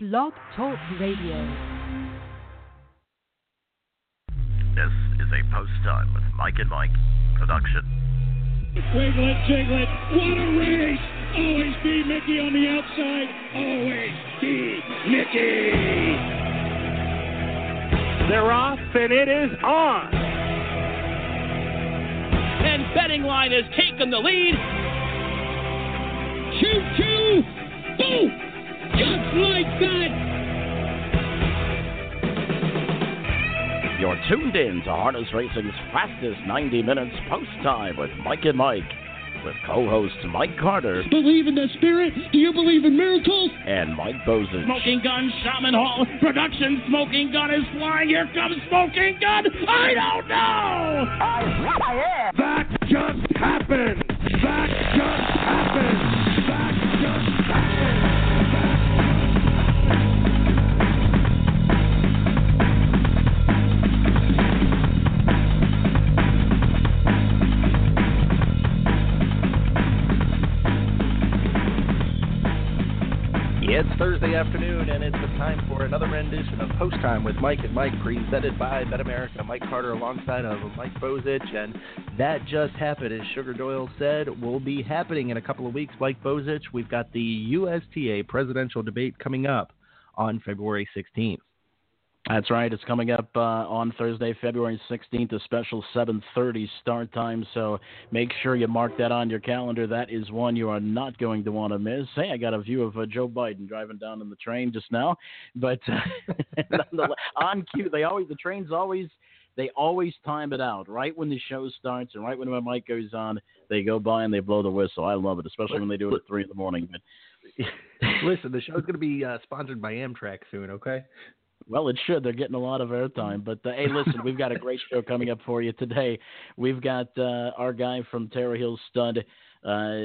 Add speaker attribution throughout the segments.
Speaker 1: Blog Talk Radio.
Speaker 2: This is a post time with Mike and Mike production.
Speaker 3: Wiglet, jiglet, what a race! Always be Mickey on the outside. Always be Mickey.
Speaker 4: They're off, and it is on.
Speaker 5: And betting line has taken the lead.
Speaker 3: Choo choo! Boom! Just like that!
Speaker 2: You're tuned in to Harness Racing's fastest 90 minutes post time with Mike and Mike, with co hosts Mike Carter
Speaker 3: Believe in the spirit? Do you believe in miracles?
Speaker 2: and Mike Bozich.
Speaker 5: Smoking gun, Shaman Hall production. Smoking gun is flying. Here comes Smoking gun. I don't know.
Speaker 4: That just happened. That
Speaker 6: It's Thursday afternoon, and it's the time for another rendition of Post Time with Mike and Mike, presented by Bet America. Mike Carter alongside of Mike Bozich, and that just happened, as Sugar Doyle said, will be happening in a couple of weeks. Mike Bozich, we've got the USTA presidential debate coming up on February 16th.
Speaker 7: That's right. It's coming up uh, on Thursday, February 16th, a special 7:30 start time. So make sure you mark that on your calendar. That is one you are not going to want to miss. Hey, I got a view of uh, Joe Biden driving down in the train just now, but uh, on cue. They always the trains always they always time it out right when the show starts and right when my mic goes on. They go by and they blow the whistle. I love it, especially when they do it at three in the morning. But
Speaker 6: Listen, the show's going to be uh, sponsored by Amtrak soon, okay?
Speaker 7: Well, it should. They're getting a lot of airtime. But uh, hey, listen, we've got a great show coming up for you today. We've got uh, our guy from Tara Hill Stud, uh,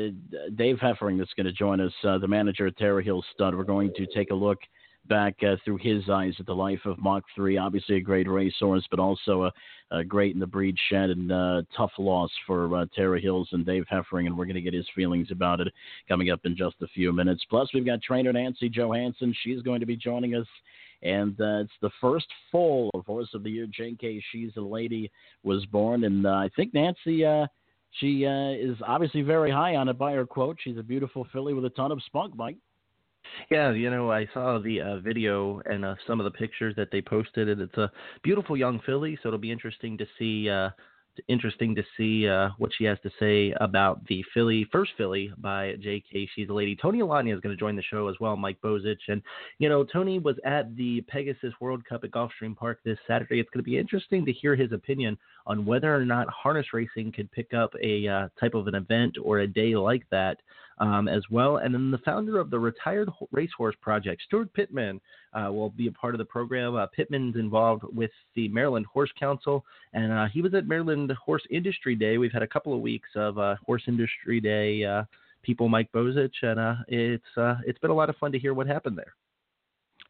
Speaker 7: Dave Heffering, that's going to join us, uh, the manager at Tara Hill Stud. We're going to take a look back uh, through his eyes at the life of Mach 3. Obviously, a great racehorse, but also a, a great in the breed shed and uh, tough loss for uh, Tara Hills and Dave Heffering. And we're going to get his feelings about it coming up in just a few minutes. Plus, we've got trainer Nancy Johansson. She's going to be joining us and uh, it's the first full of Horse of the Year. J.K. She's a Lady was born, and uh, I think Nancy, uh, she uh, is obviously very high on it by her quote. She's a beautiful filly with a ton of spunk, Mike.
Speaker 6: Yeah, you know, I saw the uh, video and uh, some of the pictures that they posted, and it's a beautiful young filly. So it'll be interesting to see. Uh, interesting to see uh, what she has to say about the filly first filly by J.K. She's a lady. Tony Alagna is going to join the show as well. Mike Bozich, and you know, Tony was at the Pegasus World Cup at Gulfstream Park this Saturday. It's going to be interesting to hear his opinion on whether or not harness racing could pick up a uh, type of an event or a day like that um, as well. And then the founder of the Retired Racehorse Project, Steuart Pittman, uh, will be a part of the program. Uh, Pittman's involved with the Maryland Horse Council, and uh, he was at Maryland Horse Industry Day. We've had a couple of weeks of uh, Horse Industry Day uh, people, Mike Bozich, and it's it's been a lot of fun to hear what happened there.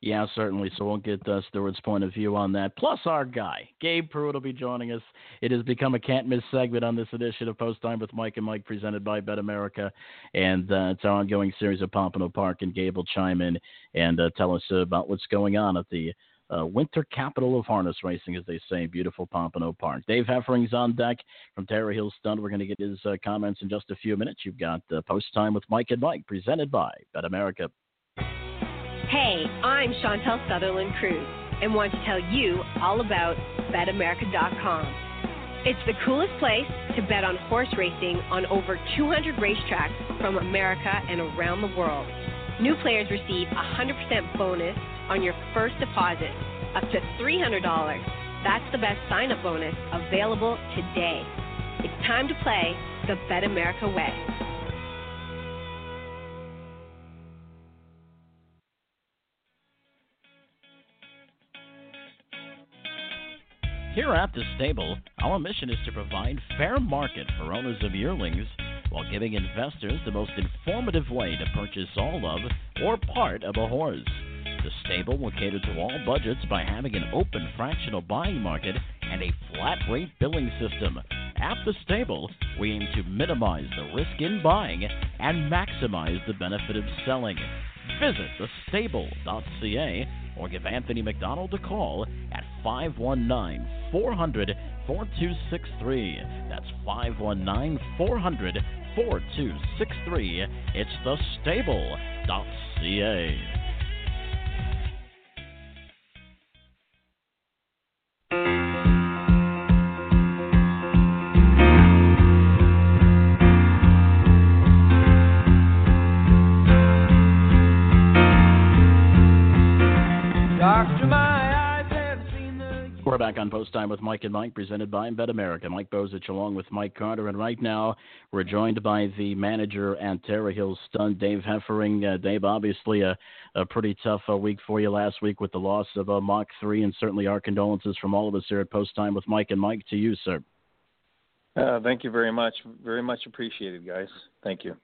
Speaker 7: Yeah, certainly. So we'll get uh, Steuart's point of view on that. Plus, our guy, Gabe Prewitt, will be joining us. It has become a can't miss segment on this edition of Post Time with Mike and Mike, presented by Bet America. And uh, it's our ongoing series of Pompano Park. And Gabe will chime in and uh, tell us about what's going on at the uh, winter capital of harness racing, as they say, beautiful Pompano Park. Dave Heffering's on deck from Tara Hill Stud. We're going to get his uh, comments in just a few minutes. You've got uh, Post Time with Mike and Mike, presented by Bet America.
Speaker 8: Hey, I'm Chantal Sutherland Kruse and want to tell you all about BetAmerica.com. It's the coolest place to bet on horse racing on over 200 racetracks from America and around the world. New players receive a 100% bonus on your first deposit, up to $300. That's the best sign up bonus available today. It's time to play the Bet America way.
Speaker 7: Here at the stable, our mission is to provide fair market for owners of yearlings while giving investors the most informative way to purchase all of or part of a horse. The stable will cater to all budgets by having an open fractional buying market and a flat rate billing system. At the stable, we aim to minimize the risk in buying and maximize the benefit of selling.
Speaker 2: Visit thestable.ca or give Anthony McDonald a call at 519 400 4263. That's 519 400 4263. It's thestable.ca.
Speaker 7: We're Time with Mike and Mike, presented by Bet America. Mike Bozich along with Mike Carter. And right now, we're joined by the manager and Tara Hills Stud, Dave Heffering. Uh, Dave, obviously a, a pretty tough uh, week for you last week with the loss of uh, Mach 3, and certainly our condolences from all of us here at Post Time with Mike and Mike to you, sir.
Speaker 9: Uh, thank you very much. Very much appreciated, guys. Thank you.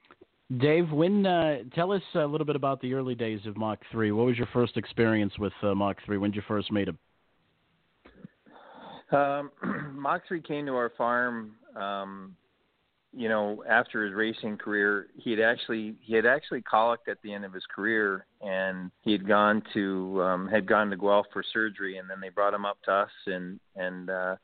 Speaker 7: Dave, when uh, tell us a little bit about the early days of Mach 3. What was your first experience with uh, Mach 3? When did you first meet him?
Speaker 9: Um, 3 came to our farm, um, you know, after his racing career. He had actually he had actually colicked at the end of his career, and he had gone to um, had gone to Guelph for surgery, and then they brought him up to us, and and uh,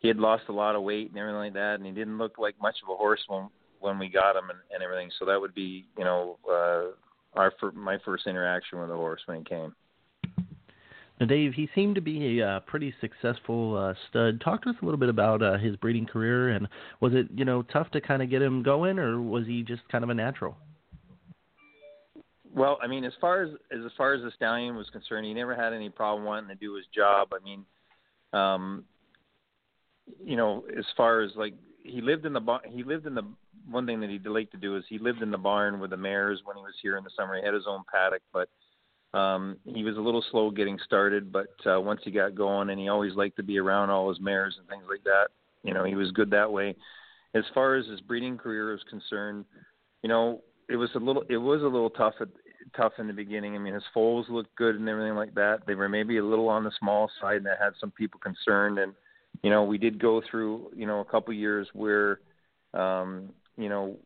Speaker 9: he had lost a lot of weight and everything like that, and he didn't look like much of a horse when when we got him and, and everything. So that would be, you know, uh, our my first interaction with the horse when he came.
Speaker 6: Now, Dave, he seemed to be a uh, pretty successful uh, stud. Talk to us a little bit about uh, his breeding career, and was it you know tough to kind of get him going, or was he just kind of a natural?
Speaker 9: Well, I mean, as far as as far as the stallion was concerned, he never had any problem wanting to do his job. I mean, um, you know, as far as like he lived in the he lived in the one thing that he liked to do is he lived in the barn with the mares when he was here in the summer. He had his own paddock, but um, he was a little slow getting started, but uh, once he got going, and he always liked to be around all his mares and things like that. You know, he was good that way. As far as his breeding career is concerned, you know, it was a little it was a little tough at tough in the beginning. I mean, his foals looked good and everything like that. They were maybe a little on the small side, and that had some people concerned. And you know, we did go through you know a couple years where um, you know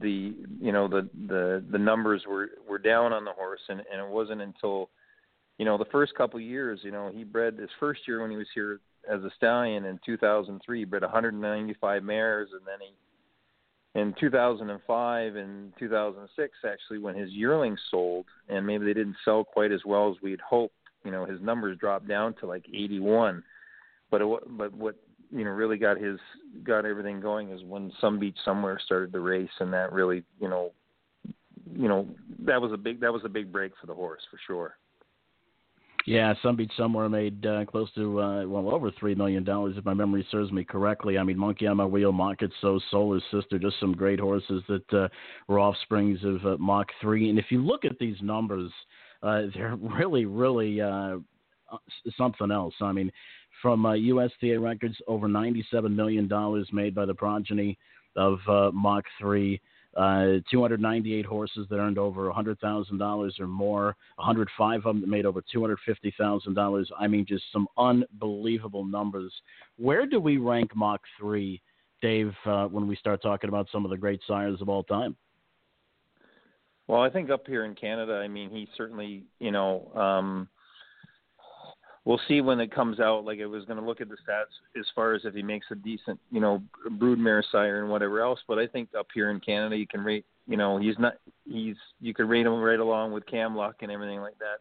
Speaker 9: the you know the the the numbers were were down on the horse and and it wasn't until you know the first couple of years you know he bred his first year when he was here as a stallion in 2003 he bred 195 mares and then he in 2005 and 2006 actually when his yearlings sold and maybe they didn't sell quite as well as we'd hoped you know his numbers dropped down to like 81 but it, but what you know really got his got everything going is when some beach somewhere started the race and that really you know you know that was a big that was a big break for the horse for sure
Speaker 7: yeah, some beach somewhere made uh, close to uh, well over three million dollars if my memory serves me correctly. I mean, Monkey on My Wheel, Mach It So, Solar Sister, just some great horses that uh, were offsprings of uh, Mach three. And if you look at these numbers, uh, they're really, really uh, something else. I mean, from uh, USTA records, over $97 million made by the progeny of uh, Mach 3. Uh, 298 horses that earned over $100,000 or more, 105 of them that made over $250,000. I mean, just some unbelievable numbers. Where do we rank Mach 3, Dave, uh, when we start talking about some of the great sires of all time?
Speaker 9: Well, I think up here in Canada, I mean, he certainly, you know, um, we'll see when it comes out. Like I was going to look at the stats as far as if he makes a decent, you know, broodmare sire and whatever else. But I think up here in Canada, you can rate, you know, he's not, he's, you could rate him right along with Camluck and everything like that.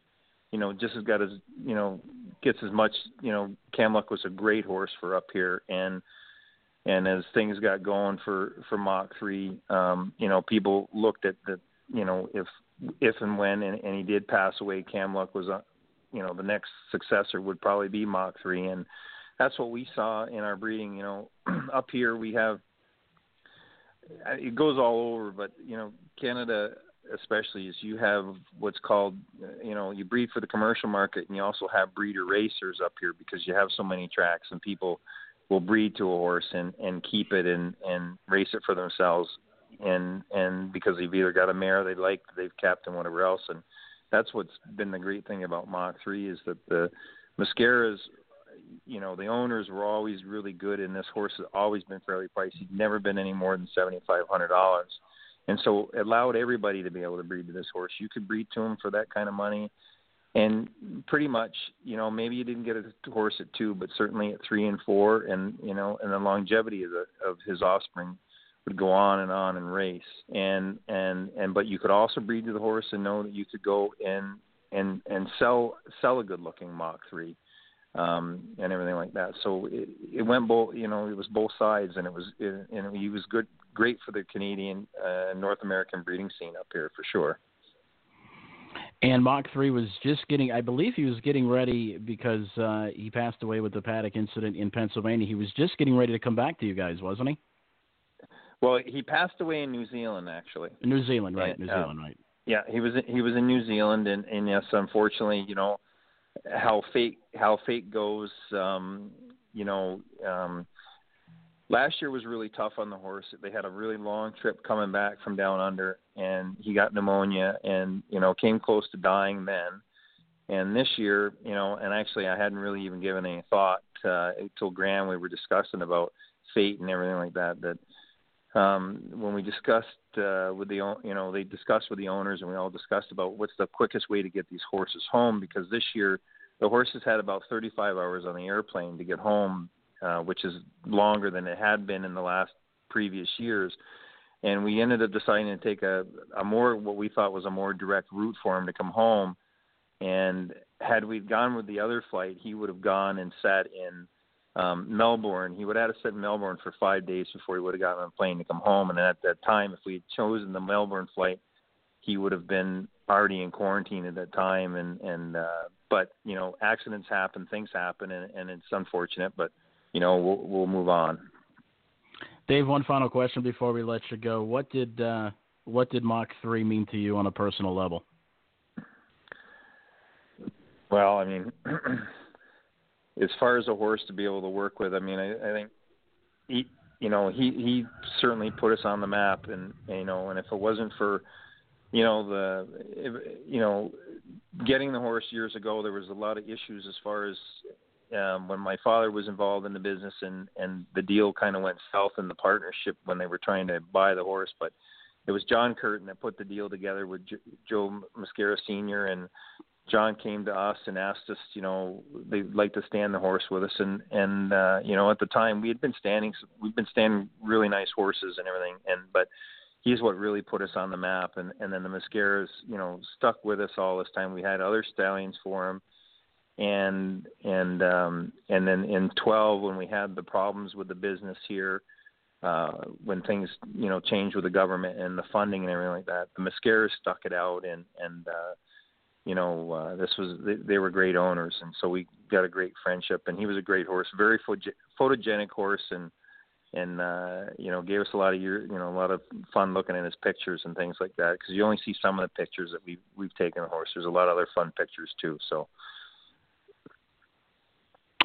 Speaker 9: You know, just as got as, you know, gets as much, you know, Camluck was a great horse for up here and. And as things got going for for Mach three, um, you know, people looked at the, you know, if if and when and, and he did pass away, Camluck was you know the next successor would probably be Mach 3 and that's what we saw in our breeding you know up here we have it goes all over but you know Canada especially is you have what's called you know you breed for the commercial market and you also have breeder racers up here because you have so many tracks and people will breed to a horse and and keep it and and race it for themselves. And and because they've either got a mare they like they've capped and whatever else. And that's what's been the great thing about Mach 3 is that the Mascaras, you know, the owners were always really good, and this horse has always been fairly pricey. Never been any more than seventy five hundred dollars, and so it allowed everybody to be able to breed to this horse. You could breed to him for that kind of money, and pretty much, you know, maybe you didn't get a horse at two, but certainly at three and four, and you know, and the longevity of the of his offspring would go on and on and race, and and and but you could also breed to the horse and know that you could go and and and sell sell a good looking Mach three um, and everything like that. So it, it went both, you know, it was both sides, and it was, it, and he was good, great for the Canadian, uh, North American breeding scene up here for sure.
Speaker 7: And Mach 3 was just getting, I believe he was getting ready because uh, he passed away with the paddock incident in Pennsylvania. He was just getting ready to come back to you guys, wasn't he?
Speaker 9: Well, he passed away in New Zealand, actually.
Speaker 7: New Zealand, right? New Zealand, right?
Speaker 9: Yeah, he was he was in New Zealand, and, and yes, unfortunately, you know, how fate how fate goes. Um, you know, um, last year was really tough on the horse. They had a really long trip coming back from down under, and he got pneumonia, and you know came close to dying then. And this year, you know, and actually I hadn't really even given any thought uh, until Graham we were discussing about fate and everything like that. That um, when we discussed uh, with the you know they discussed with the owners and we all discussed about what's the quickest way to get these horses home because this year the horses had about 35 hours on the airplane to get home, uh, which is longer than it had been in the last previous years. And we ended up deciding to take a, a more what we thought was a more direct route for him to come home. And had we gone with the other flight, he would have gone and sat in um, Melbourne. He would have had to sit in Melbourne for five days before he would have gotten on a plane to come home. And at that time, if we had chosen the Melbourne flight, he would have been already in quarantine at that time. And and uh, but you know, accidents happen, things happen, and, and it's unfortunate. But you know, we'll we'll move on.
Speaker 7: Dave, one final question before we let you go. What did uh, what did Mach three mean to you on a personal level?
Speaker 9: Well, I mean, as far as a horse to be able to work with, I mean, I, I think he, you know, he he certainly put us on the map, and you know, and if it wasn't for, you know, the, you know, getting the horse years ago, there was a lot of issues as far as um, when my father was involved in the business, and and the deal kind of went south in the partnership when they were trying to buy the horse, but. It was John Curtin that put the deal together with Joe Mascara Senior, and John came to us and asked us, you know, they'd like to stand the horse with us, and and uh, you know, at the time we had been standing, we've been standing really nice horses and everything, and but he's what really put us on the map, and and then the Mascaras, you know, stuck with us all this time. We had other stallions for him, and and um, and then in 12 when we had the problems with the business here. Uh, when things you know changed with the government and the funding and everything like that, the Mascaras stuck it out and and uh, you know, uh, this was they, they were great owners, and so we got a great friendship. And he was a great horse, very photogenic horse, and and uh, you know gave us a lot of you know, a lot of fun looking at his pictures and things like that. Because you only see some of the pictures that we we've taken of the horse. There's a lot of other fun pictures too. So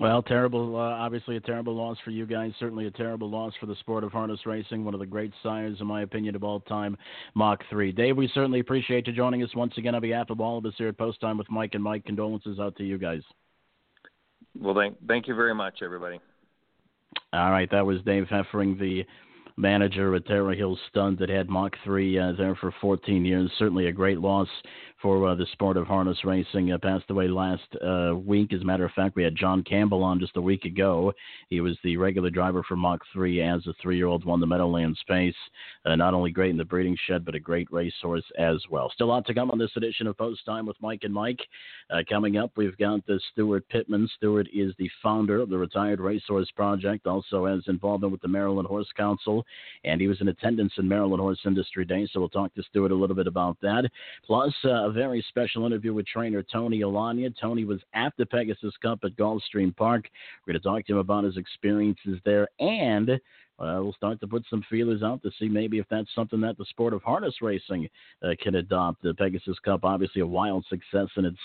Speaker 7: well, terrible. Uh, obviously, a terrible loss for you guys. Certainly, a terrible loss for the sport of harness racing. One of the great sires, in my opinion, of all time, Mach 3. Dave, we certainly appreciate you joining us once again on behalf of all of us here at Post Time with Mike and Mike. Condolences out to you guys.
Speaker 9: Well, thank, thank you very much, everybody.
Speaker 7: All right, that was Dave Heffering, the manager at Tara Hill Stud that had Mach 3 uh, there for 14 years. Certainly a great loss for uh, the sport of harness racing. Uh, passed away last uh, week. As a matter of fact, we had John Campbell on just a week ago. He was the regular driver for Mach 3 as a three year old, won the Meadowlands Pace. Uh, not only great in the breeding shed, but a great racehorse as well. Still a lot to come on this edition of Post Time with Mike and Mike. Uh, coming up, we've got the Steuart Pittman. Steuart is the founder of the Retired Racehorse Project, also has involvement with the Maryland Horse Council, and he was in attendance in Maryland Horse Industry Day. So we'll talk to Steuart a little bit about that. Plus, uh, very special interview with trainer Tony Alagna. Tony was at the Pegasus Cup at Gulfstream Park. We're going to talk to him about his experiences there and uh, we'll start to put some feelers out to see maybe if that's something that the sport of harness racing uh, can adopt. The Pegasus Cup, obviously a wild success in its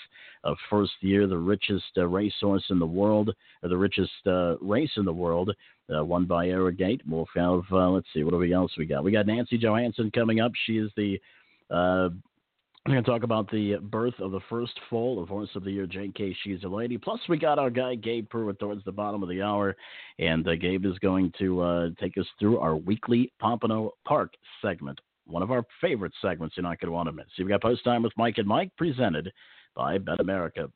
Speaker 7: uh, first year, the richest uh, racehorse in the world, or the richest uh, race in the world, uh, won by Arrogate. We'll have, let's see, what else we got? We got Nancy Johansson coming up. She is the we're going to talk about the birth of the first foal of Horse of the Year, J.K. She's a Lady. Plus, we got our guy, Gabe Prewitt, towards the bottom of the hour. And uh, Gabe is going to uh, take us through our weekly Pompano Park segment. one of our favorite segments you're not going to want to miss. You've got Post Time with Mike and Mike, presented by Bet America.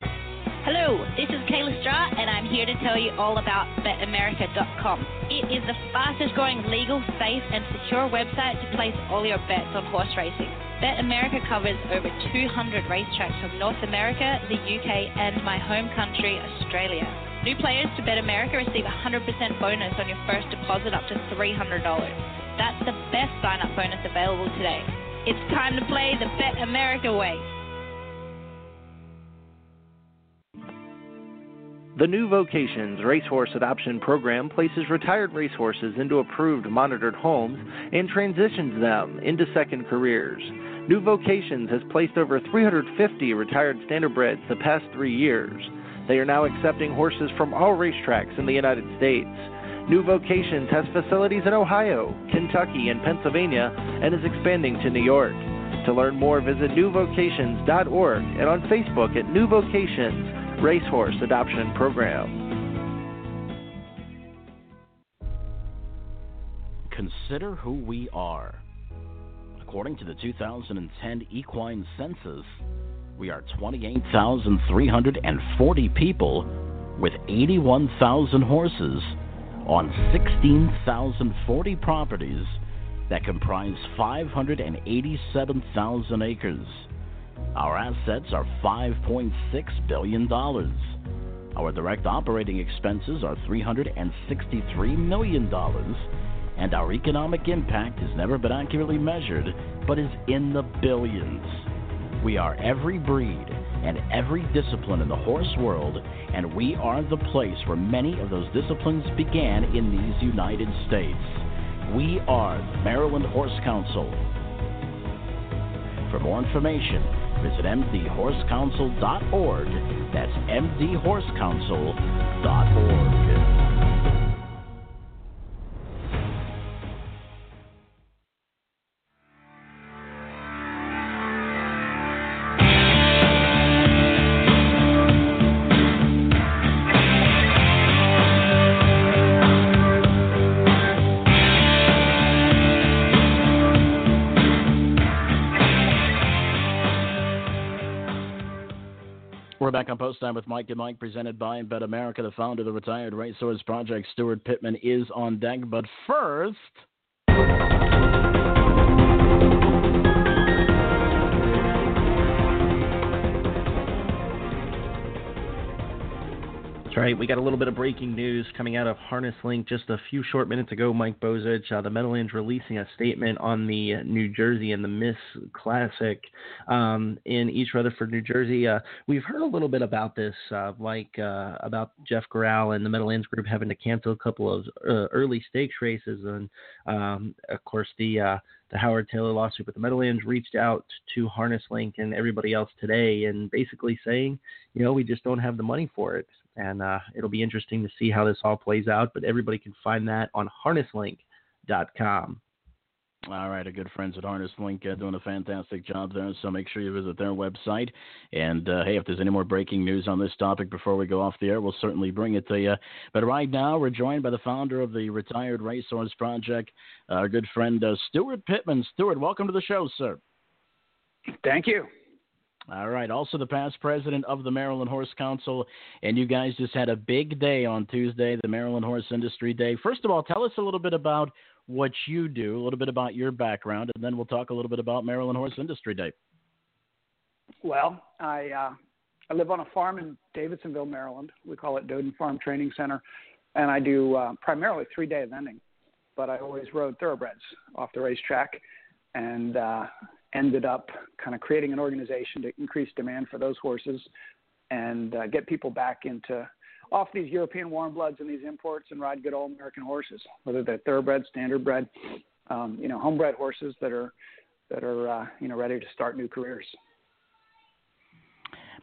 Speaker 10: Hello, this is Kayla Stra, and I'm here to tell you all about BetAmerica.com. It is the fastest growing legal, safe, and secure website to place all your bets on horse racing. Bet America covers over 200 racetracks from North America, the UK, and my home country, Australia. New players to Bet America receive a 100% bonus on your first deposit up to $300. That's the best sign up bonus available today. It's time to play the Bet America way.
Speaker 6: The New Vocations Racehorse Adoption Program places retired racehorses into approved monitored homes and transitions them into second careers. New Vocations has placed over 350 retired standardbreds the past three years. They are now accepting horses from all racetracks in the United States. New Vocations has facilities in Ohio, Kentucky, and Pennsylvania and is expanding to New York. To learn more, visit newvocations.org and on Facebook at New Vocations Racehorse Adoption Program.
Speaker 7: Consider who we are. According to the 2010 Equine Census, we are 28,340 people with 81,000 horses on 16,040 properties that comprise 587,000 acres. Our assets are $5.6 billion. Our direct operating expenses are $363 million. And our economic impact has never been accurately measured, but is in the billions. We are every breed and every discipline in the horse world, and we are the place where many of those disciplines began in these United States. We are the Maryland Horse Council. For more information, visit mdhorsecouncil.org. That's mdhorsecouncil.org. back on Post Time with Mike and Mike, presented by Bet America. The founder of the Retired Racehorse Project, Steuart Pittman, is on deck. But first.
Speaker 6: That's right. We got a little bit of breaking news coming out of Harness Link just a few short minutes ago. Mike Bozich, uh, the Meadowlands, releasing a statement on the New Jersey and the Miss Classic um, in East Rutherford, New Jersey. Uh, we've heard a little bit about this, uh, like uh, about Jeff Gural and the Meadowlands Group having to cancel a couple of uh, early stakes races, and um, of course the uh, the Howard Taylor lawsuit. But the Meadowlands reached out to Harness Link and everybody else today, and basically saying, you know, we just don't have the money for it and uh, it'll be interesting to see how this all plays out. But everybody can find that on harnesslink.com.
Speaker 7: All right, our good friends at Harness Link uh, doing a fantastic job there. So make sure you visit their website. And uh, hey, if there's any more breaking news on this topic before we go off the air, we'll certainly bring it to you. But right now, we're joined by the founder of the Retired Racehorse Project, our good friend uh, Steuart Pittman. Steuart, welcome to the show, sir.
Speaker 11: Thank you.
Speaker 7: All right. Also, the past president of the Maryland Horse Council, and you guys just had a big day on Tuesday, the Maryland Horse Industry Day. First of all, tell us a little bit about what you do, a little bit about your background, and then we'll talk a little bit about Maryland Horse Industry Day.
Speaker 11: Well, I uh, I live on a farm in Davidsonville, Maryland. We call it Dodon Farm Training Center, and I do uh, primarily three day eventing, but I always rode thoroughbreds off the racetrack, and uh, ended up kind of creating an organization to increase demand for those horses and uh, get people back into off these European warm bloods and these imports and ride good old American horses, whether they're thoroughbred, standardbred, um, you know, homebred horses that are that are uh, you know ready to start new careers.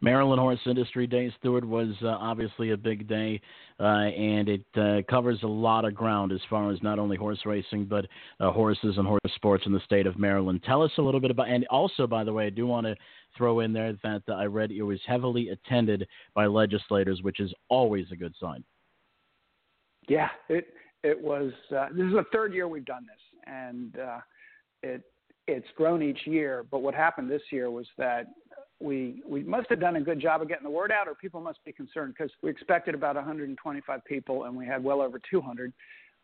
Speaker 7: Maryland Horse Industry Day, Steuart, was uh, obviously a big day, uh, and it uh, covers a lot of ground as far as not only horse racing, but uh, horses and horse sports in the state of Maryland. Tell us a little bit about, and also, by the way, I do want to throw in there that I read it was heavily attended by legislators, which is always a good sign.
Speaker 11: Yeah, it it was. Uh, this is the third year we've done this, and uh, it it's grown each year. But what happened this year was that we we must have done a good job of getting the word out, or people must be concerned because we expected about 125 people and we had well over 200.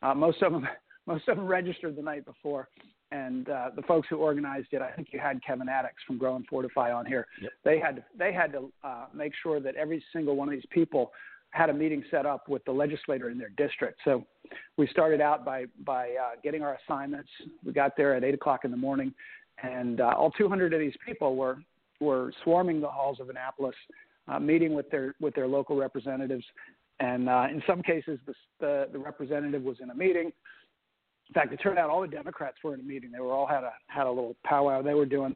Speaker 11: Uh, most of them most of them registered the night before, and uh, the folks who organized it, I think you had Kevin Atticks from Grow and Fortify on here.
Speaker 6: Yep.
Speaker 11: They had to, they had to uh, make sure that every single one of these people had a meeting set up with the legislator in their district. So we started out by by uh, getting our assignments. We got there at eight o'clock in the morning, and uh, all 200 of these people were were swarming the halls of Annapolis, uh, meeting with their with their local representatives. And uh, in some cases, the, the the representative was in a meeting. In fact, it turned out all the Democrats were in a meeting. They were all had a had a little powwow they were doing,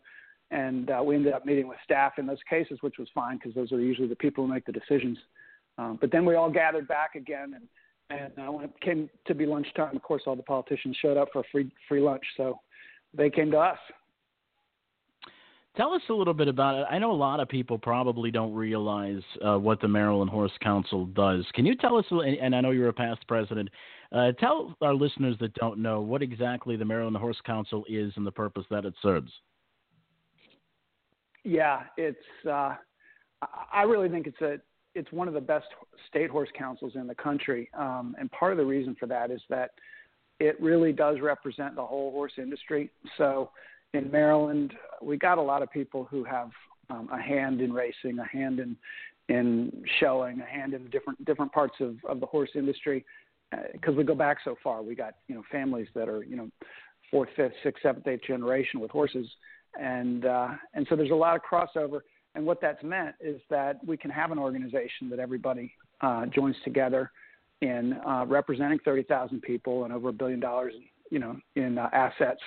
Speaker 11: and uh, we ended up meeting with staff in those cases, which was fine because those are usually the people who make the decisions. Um, but then we all gathered back again, and and uh, when it came to be lunchtime, of course, all the politicians showed up for free free lunch. So they came to us.
Speaker 7: Tell us a little bit about it. I know a lot of people probably don't realize uh, what the Maryland Horse Council does. Can you tell us, and I know you're a past president, uh, tell our listeners that don't know what exactly the Maryland Horse Council is and the purpose that it serves?
Speaker 11: Yeah, it's. Uh, I really think it's a it's one of the best state horse councils in the country, um, and part of the reason for that is that it really does represent the whole horse industry. So in Maryland, we got a lot of people who have um, a hand in racing, a hand in in showing, a hand in different different parts of, of the horse industry. Because uh, we go back so far, we got you know families that are you know fourth, fifth, sixth, seventh, eighth generation with horses, and uh, and so there's a lot of crossover. And what that's meant is that we can have an organization that everybody uh, joins together in uh, representing 30,000 people and over a billion dollars, you know, in uh, assets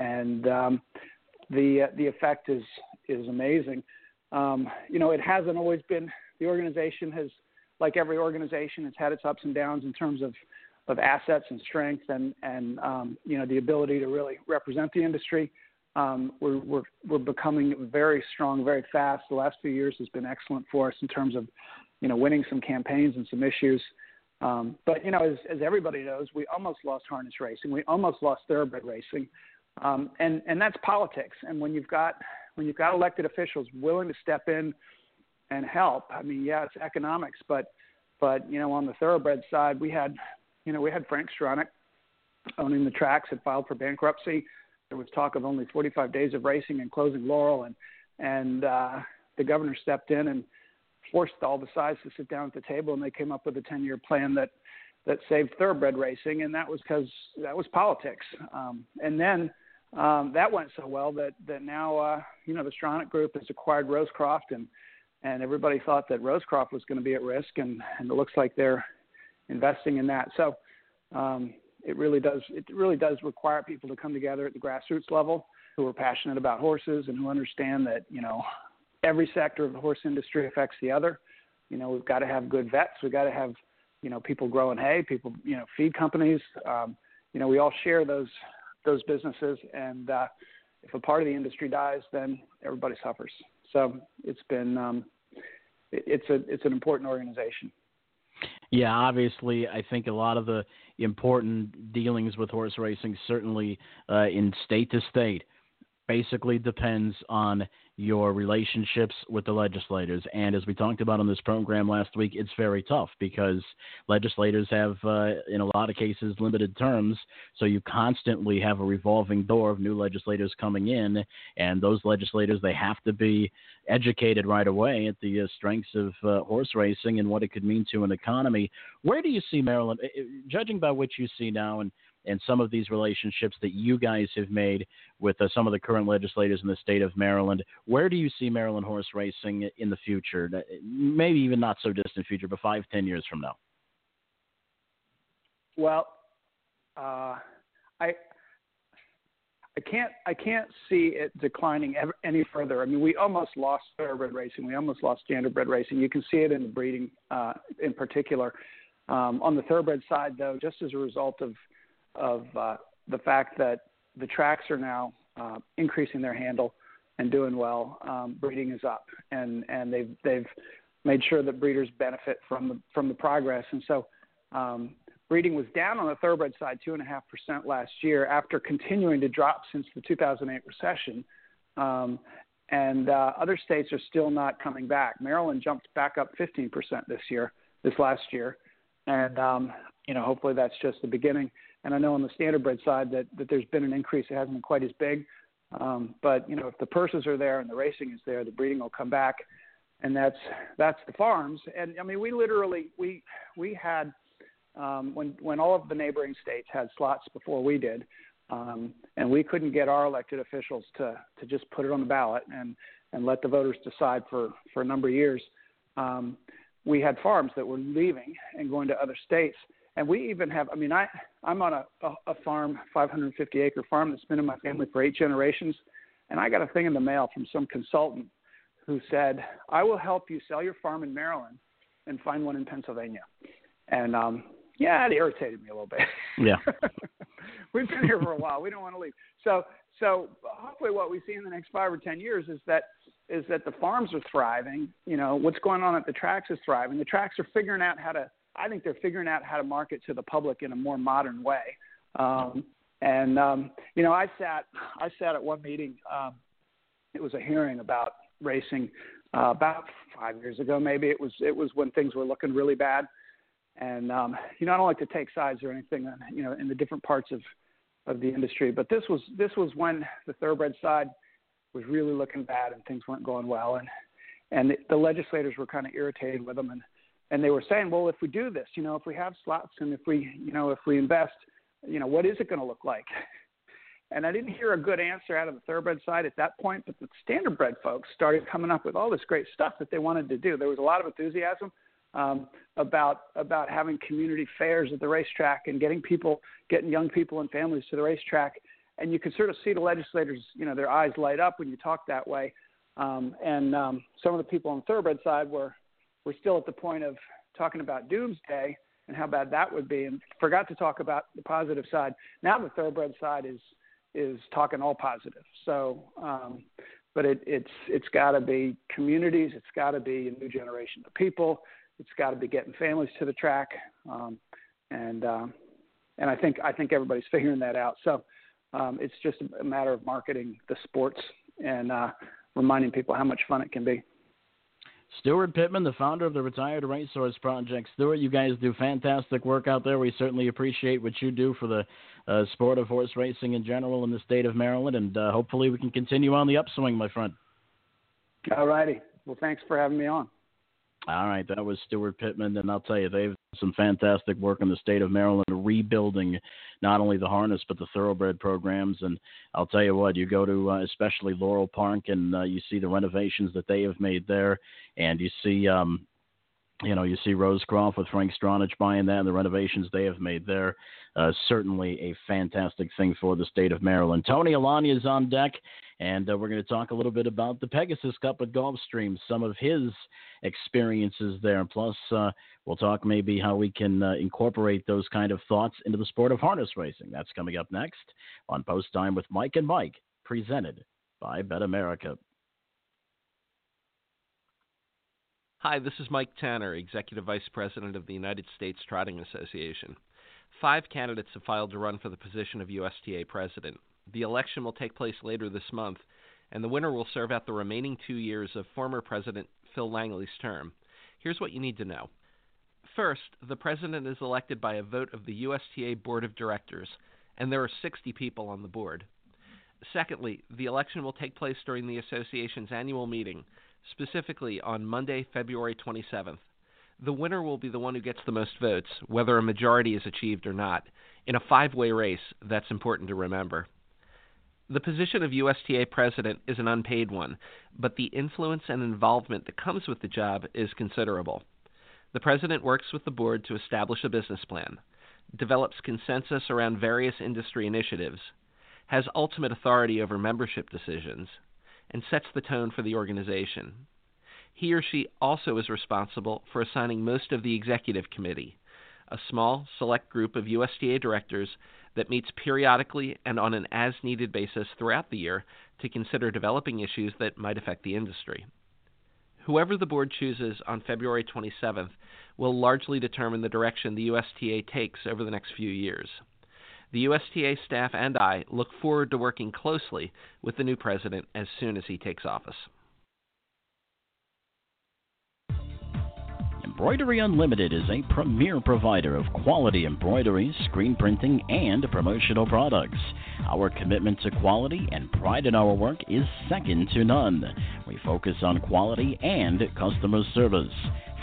Speaker 11: and um, the uh, the effect is is amazing. Um, you know, it hasn't always been. The organization has, like every organization, it's had its ups and downs in terms of of assets and strength, and and um, you know the ability to really represent the industry. Um, we're, we're we're becoming very strong, very fast. The last few years has been excellent for us in terms of, you know, winning some campaigns and some issues. Um, but you know, as, as everybody knows, we almost lost harness racing. We almost lost thoroughbred racing. Um, and and that's politics. And when you've got when you've got elected officials willing to step in and help, I mean, yeah, it's economics, but but you know, on the thoroughbred side, we had you know we had Frank Stronach owning the tracks had filed for bankruptcy. There was talk of only 45 days of racing and closing Laurel, and and uh, the governor stepped in and forced all the sides to sit down at the table, and they came up with a 10-year plan that that saved thoroughbred racing, and that was because that was politics. Um, and then um, that went so well that that now uh, you know the Stronach Group has acquired Rosecroft, and and everybody thought that Rosecroft was going to be at risk, and and it looks like they're investing in that. So um, it really does it really does require people to come together at the grassroots level who are passionate about horses and who understand that you know every sector of the horse industry affects the other. You know we've got to have good vets, we've got to have you know people growing hay, people you know feed companies. Um, you know we all share those those businesses. And uh, if a part of the industry dies, then everybody suffers. So it's been um, it, it's a it's an important organization.
Speaker 7: Yeah, obviously, I think a lot of the important dealings with horse racing, certainly uh, in state to state, basically depends on your relationships with the legislators. And as we talked about on this program last week, it's very tough because legislators have, uh, in a lot of cases, limited terms. So you constantly have a revolving door of new legislators coming in, and those legislators they have to be educated right away at the uh, strengths of uh, horse racing and what it could mean to an economy. Where do you see Maryland, uh, judging by what you see now, and and some of these relationships that you guys have made with uh, some of the current legislators in the state of Maryland. Where do you see Maryland horse racing in the future? Maybe even not so distant future, but five, ten years from now.
Speaker 11: Well, uh, I I can't I can't see it declining ever, any further. I mean, we almost lost thoroughbred racing. We almost lost standardbred racing. You can see it in the breeding, uh, in particular. Um, on the thoroughbred side, though, just as a result of of uh, the fact that the tracks are now uh, increasing their handle and doing well. Um, breeding is up, and and they've they've made sure that breeders benefit from the from the progress. And so, um, breeding was down on the thoroughbred side two and a half percent last year after continuing to drop since the 2008 recession. Um, and uh, other states are still not coming back. Maryland jumped back up 15% this year, this last year, and um, you know hopefully that's just the beginning. And I know on the standardbred side that that there's been an increase. It hasn't been quite as big, um, but you know if the purses are there and the racing is there, the breeding will come back, and that's that's the farms. And I mean we literally we we had um, when when all of the neighboring states had slots before we did um, and we couldn't get our elected officials to to just put it on the ballot and and let the voters decide for for a number of years. Um, we had farms that were leaving and going to other states, and we even have. I mean, I I'm on a a, farm, 550 acre farm that's been in my family for eight generations, and I got a thing in the mail from some consultant who said, "I will help you sell your farm in Maryland and find one in Pennsylvania." And um, yeah, it irritated me a little bit.
Speaker 7: Yeah.
Speaker 11: We've been here for a while. We don't want to leave. So, so hopefully, what we see in the next five or ten years is that is that the farms are thriving. You know, what's going on at the tracks is thriving. The tracks are figuring out how to. I think they're figuring out how to market to the public in a more modern way. Um, and um, you know, I sat I sat at one meeting. Um, it was a hearing about racing uh, about five years ago, maybe. It was it was when things were looking really bad and um, you know, I don't like to take sides or anything, uh, you know, in the different parts of of the industry. But this was this was when the thoroughbred side was really looking bad and things weren't going well, and and the, the legislators were kind of irritated with them, and and they were saying, well, if we do this, you know, if we have slots and if we, you know, if we invest, you know, what is it going to look like? And I didn't hear a good answer out of the thoroughbred side at that point, but the standardbred folks started coming up with all this great stuff that they wanted to do. There was a lot of enthusiasm um, about about having community fairs at the racetrack and getting people, getting young people and families to the racetrack. And you could sort of see the legislators, you know, their eyes light up when you talk that way. Um, and um, some of the people on the thoroughbred side were were still at the point of talking about doomsday and how bad that would be, and forgot to talk about the positive side. Now the thoroughbred side is is talking all positive. So, um, but it, it's it's got to be communities. It's got to be a new generation of people. It's got to be getting families to the track, um, and um, and I think I think everybody's figuring that out. So um, it's just a matter of marketing the sports and uh, reminding people how much fun it can be.
Speaker 7: Steuart Pittman, the founder of the Retired Racehorse Project. Steuart, you guys do fantastic work out there. We certainly appreciate what you do for the uh, sport of horse racing in general in the state of Maryland, and uh, hopefully we can continue on the upswing, my friend.
Speaker 11: All righty. Well, thanks for having me on.
Speaker 7: All right, that was Steuart Pittman, and I'll tell you, they've done some fantastic work in the state of Maryland, rebuilding not only the harness but the thoroughbred programs. And I'll tell you what, you go to uh, especially Laurel Park, and uh, you see the renovations that they have made there, and you see. Um, you know, you see Rosecroft with Frank Stronach buying that and the renovations they have made there. Uh, certainly a fantastic thing for the state of Maryland. Tony Alagna is on deck. And uh, we're going to talk a little bit about the Pegasus Cup at Gulfstream, some of his experiences there. Plus, uh, we'll talk maybe how we can uh, incorporate those kind of thoughts into the sport of harness racing. That's coming up next on Post Time with Mike and Mike, presented by Bet America.
Speaker 12: Hi, this is Mike Tanner, Executive Vice President of the United States Trotting Association. Five candidates have filed to run for the position of USTA President. The election will take place later this month, and the winner will serve out the remaining two years of former President Phil Langley's term. Here's what you need to know. First, the president is elected by a vote of the USTA Board of Directors, and there are 60 people on the board. Secondly, the election will take place during the association's annual meeting, specifically on Monday, February 27th. The winner will be the one who gets the most votes, whether a majority is achieved or not. In a five way race, that's important to remember. The position of USTA president is an unpaid one, but the influence and involvement that comes with the job is considerable. The president works with the board to establish a business plan, develops consensus around various industry initiatives, has ultimate authority over membership decisions, and sets the tone for the organization. He or she also is responsible for assigning most of the executive committee, a small, select group of USTA directors that meets periodically and on an as needed basis throughout the year to consider developing issues that might affect the industry. Whoever the board chooses on February 27th will largely determine the direction the USTA takes over the next few years. The USTA staff and I look forward to working closely with the new president as soon as he takes office.
Speaker 7: Embroidery Unlimited is a premier provider of quality embroidery, screen printing, and promotional products. Our commitment to quality and pride in our work is second to none. We focus on quality and customer service.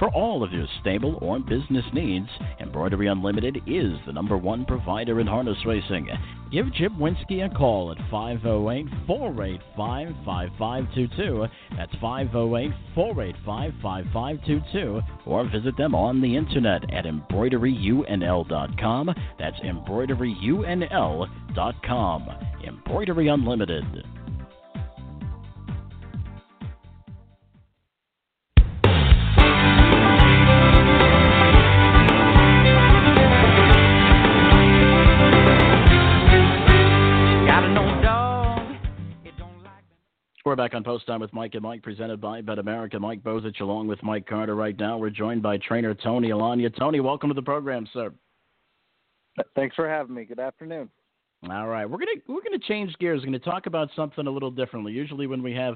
Speaker 7: For all of your stable or business needs, Embroidery Unlimited is the number one provider in harness racing. Give Jim Winsky a call at 508 485 5522. That's 508 485 5522. Or visit them on the internet at embroideryunl.com. That's embroideryunl.com. Embroidery Unlimited. We're back on Post Time with Mike and Mike, presented by Bet America. Mike Bozich along with Mike Carter right now. We're joined by trainer Tony Alagna. Tony, welcome to the program, sir.
Speaker 13: Thanks for having me. Good afternoon.
Speaker 7: All right, we're gonna we're gonna change gears. We're gonna talk about something a little differently. Usually, when we have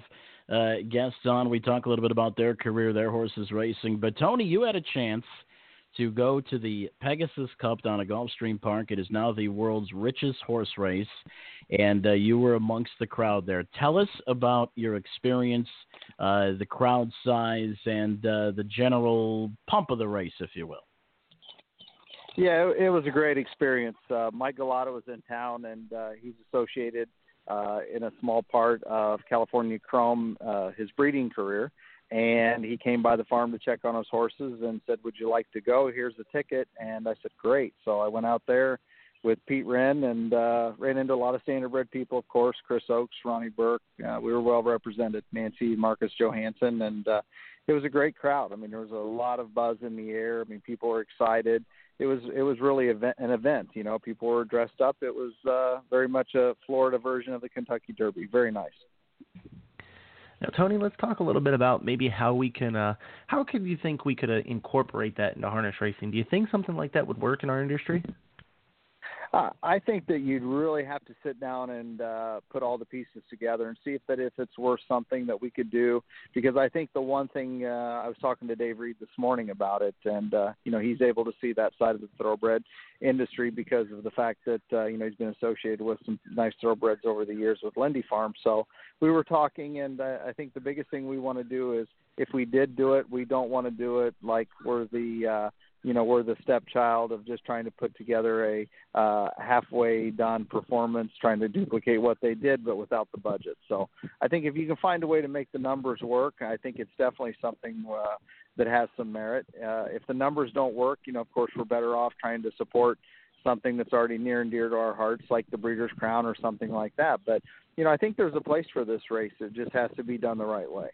Speaker 7: uh, guests on, we talk a little bit about their career, their horses racing. But Tony, you had a chance to go to the Pegasus Cup down at Gulfstream Park. It is now the world's richest horse race, and uh, you were amongst the crowd there. Tell us about your experience, uh, the crowd size, and uh, the general pump of the race, if you will.
Speaker 13: Yeah, it, it was a great experience. Uh, Mike Galata was in town, and uh, he's associated uh, in a small part of California Chrome, his breeding career and he came by the farm to check on his horses and said, "Would you like to go? Here's the ticket." And I said, "Great." So I went out there with Pete Wren and uh, ran into a lot of standardbred people, of course, Chris Oakes, Ronnie Burke. Uh, we were well represented, Nancy Marcus Johansson, and uh, it was a great crowd. I mean, there was a lot of buzz in the air. I mean, people were excited. It was it was really event, an event. You know, people were dressed up. It was uh, very much a Florida version of the Kentucky Derby. Very nice.
Speaker 6: Now, Tony, let's talk a little bit about maybe how we can, uh, how could you think we could uh, incorporate that into harness racing? Do you think something like that would work in our industry?
Speaker 13: I think that you'd really have to sit down and uh, put all the pieces together and see if that if it's worth something that we could do. Because I think the one thing uh, I was talking to Dave Reed this morning about it, and uh, you know he's able to see that side of the thoroughbred industry because of the fact that uh, you know he's been associated with some nice thoroughbreds over the years with Lindy Farm. So we were talking, and uh, I think the biggest thing we want to do is if we did do it, we don't want to do it like we're the uh, you know we're the stepchild of just trying to put together a uh, halfway done performance, trying to duplicate what they did, but without the budget. So I think if you can find a way to make the numbers work, I think it's definitely something uh, that has some merit. Uh, if the numbers don't work, you know, of course, we're better off trying to support something that's already near and dear to our hearts, like the Breeders' Crown or something like that. But you know, I think there's a place for this race. It just has to be done the right way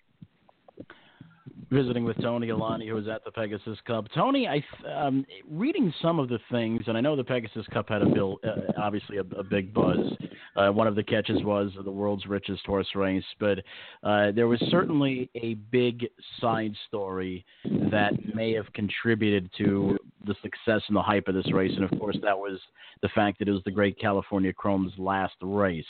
Speaker 7: visiting with Tony Alagna, who was at the Pegasus Cup. Tony, I um, reading some of the things, and I know the Pegasus Cup had a bill, uh, obviously a, a, big buzz. Uh, one of the catches was the world's richest horse race, but uh, there was certainly a big side story that may have contributed to the success and the hype of this race, and of course that was the fact that it was the Great California Chrome's last race.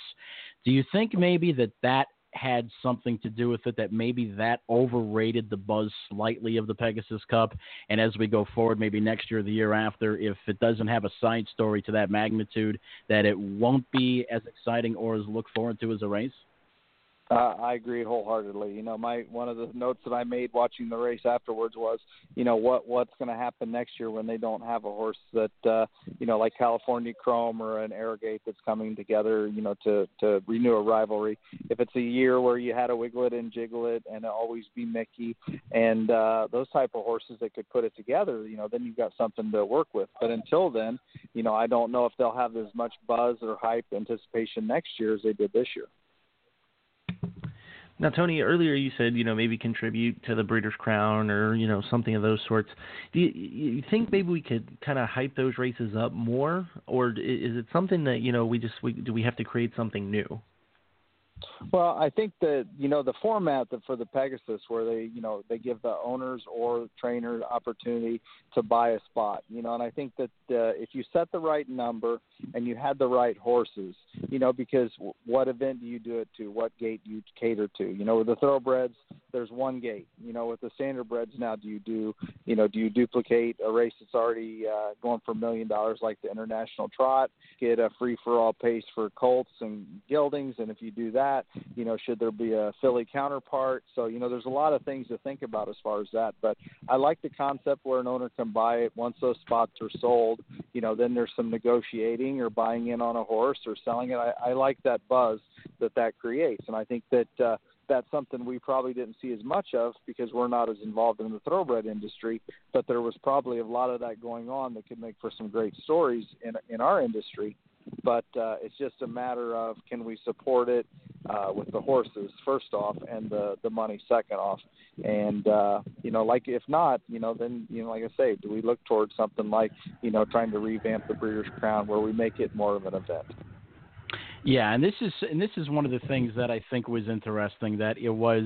Speaker 7: Do you think maybe that that had something to do with it that maybe that overrated the buzz slightly of the Pegasus Cup. And as we go forward, maybe next year the year after, if it doesn't have a side story to that magnitude, that it won't be as exciting or as looked forward to as a race?
Speaker 13: Uh, I agree wholeheartedly. You know, my one of the notes that I made watching the race afterwards was, you know, what what's going to happen next year when they don't have a horse that, uh, you know, like California Chrome or an Arrogate that's coming together, you know, to to renew a rivalry. If it's a year where you had a Wiglet and Jiglet and it Always B Miki and uh, those type of horses that could put it together, you know, then you've got something to work with. But until then, you know, I don't know if they'll have as much buzz or hype anticipation next year as they did this year.
Speaker 6: Now, Tony, earlier you said you know maybe contribute to the Breeders' Crown or you know something of those sorts. Do you, you think maybe we could kind of hype those races up more, or is it something that you know we just we, do we have to create something new?
Speaker 13: Well, I think that you know the format for the Pegasus, where they you know they give the owners or trainer opportunity to buy a spot, you know, and I think that uh, if you set the right number and you had the right horses, you know, because what event do you do it to? What gate do you cater to? You know, with the thoroughbreds, there's one gate. You know, with the standardbreds now, do you do you know do you duplicate a race that's already uh, going for a million dollars like the International Trot? Get a free for all pace for colts and geldings, and if you do that you know, should there be a Filly counterpart? So, you know, there's a lot of things to think about as far as that. But I like the concept where an owner can buy it once those spots are sold. You know, then there's some negotiating or buying in on a horse or selling it. I, I like that buzz that that creates, and I think that. uh that's something we probably didn't see as much of because we're not as involved in the thoroughbred industry. But there was probably a lot of that going on that could make for some great stories in in our industry but uh, it's just a matter of can we support it uh, with the horses first off and the the money second off. And uh, you know like if not you know then you know like I say do we look towards something like you know trying to revamp the Breeders' Crown where we make it more of an event?
Speaker 7: Yeah, and this is and this is one of the things that I think was interesting that it was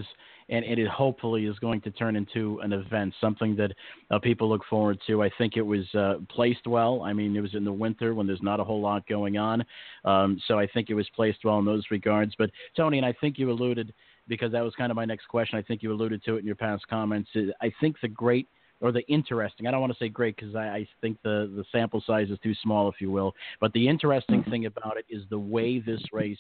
Speaker 7: and, it hopefully is going to turn into an event, something that uh, people look forward to. I think it was uh, placed well. I mean, it was in the winter when there's not a whole lot going on, um, so I think it was placed well in those regards. But Tony, and I think you alluded because that was kind of my next question. I think you alluded to it in your past comments. I think the great or the interesting. I don't want to say great because I, I think the the sample size is too small, if you will. But the interesting mm-hmm. thing about it is the way this race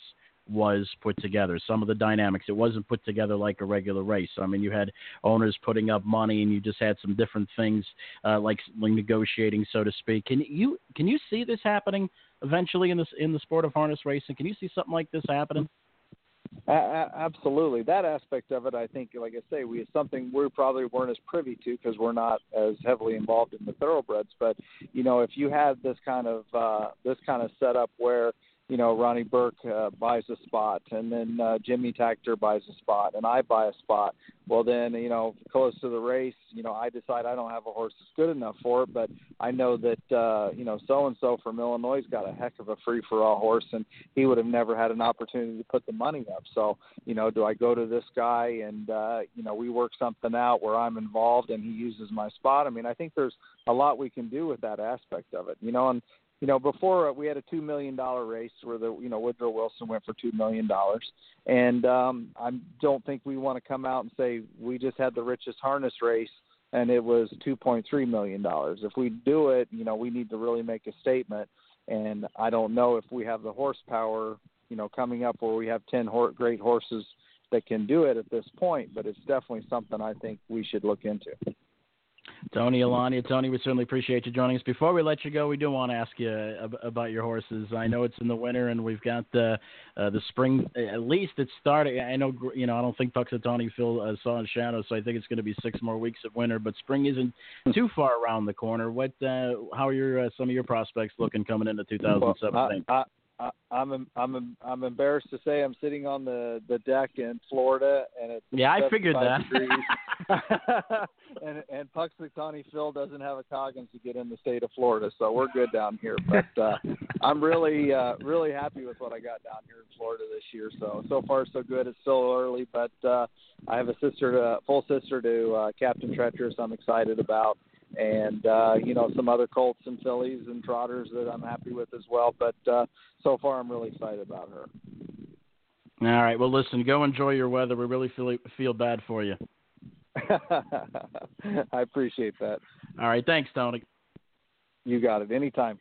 Speaker 7: was put together. Some of the dynamics. It wasn't put together like a regular race. I mean, you had owners putting up money, and you just had some different things uh, like, negotiating, so to speak. Can you can you see this happening eventually in this in the sport of harness racing? Can you see something like this happening?
Speaker 13: Absolutely, that aspect of it, I think, like I say, we something we probably weren't as privy to because we're not as heavily involved in the thoroughbreds. But you know, if you had this kind of uh, this kind of setup where you know, Ronnie Burke uh, buys a spot, and then uh, Jimmy Takter buys a spot, and I buy a spot. Well, then, you know, close to the race, you know, I decide I don't have a horse that's good enough for it, but I know that, uh, you know, so and so from Illinois has got a heck of a free for all horse, and he would have never had an opportunity to put the money up. So, you know, do I go to this guy and, uh, you know, we work something out where I'm involved and he uses my spot? I mean, I think there's a lot we can do with that aspect of it, you know, and you know, before uh, we had a two million dollar race where the you know Woodrow Wilson went for two million dollars, and um, I don't think we want to come out and say we just had the richest harness race and it was two point three million dollars. If we do it, you know, we need to really make a statement. And I don't know if we have the horsepower, you know, coming up where we have ten hor- great horses that can do it at this point. But it's definitely something I think we should look into.
Speaker 7: Tony Alagna. Tony, we certainly appreciate you joining us. Before we let you go, we do want to ask you about your horses. I know it's in the winter, and we've got the uh, the spring. At least it's starting. I know, you know, I don't think Punxsutawney Phil uh, saw in shadow, so I think it's going to be six more weeks of winter. But spring isn't too far around the corner. What? Uh, how are your uh, some of your prospects looking coming into 2017? Well, I, I,
Speaker 13: I, I'm I'm I'm embarrassed to say I'm sitting on the the deck in Florida and it's
Speaker 7: yeah I figured that.
Speaker 13: and and Puck's Punxsutawney Phil doesn't have a Coggins to get in the state of Florida so we're good down here. But uh, I'm really uh, really happy with what I got down here in Florida this year. So so far so good. It's still early but uh, I have a sister to, full sister to uh, Captain Treacherous I'm excited about and uh, you know some other colts and fillies and trotters that I'm happy with as well. But uh, so far, I'm really excited about her.
Speaker 7: All right. Well, listen. Go enjoy your weather. We really feel feel bad for you.
Speaker 13: I appreciate that.
Speaker 7: All right. Thanks, Tony.
Speaker 13: You got it. Anytime.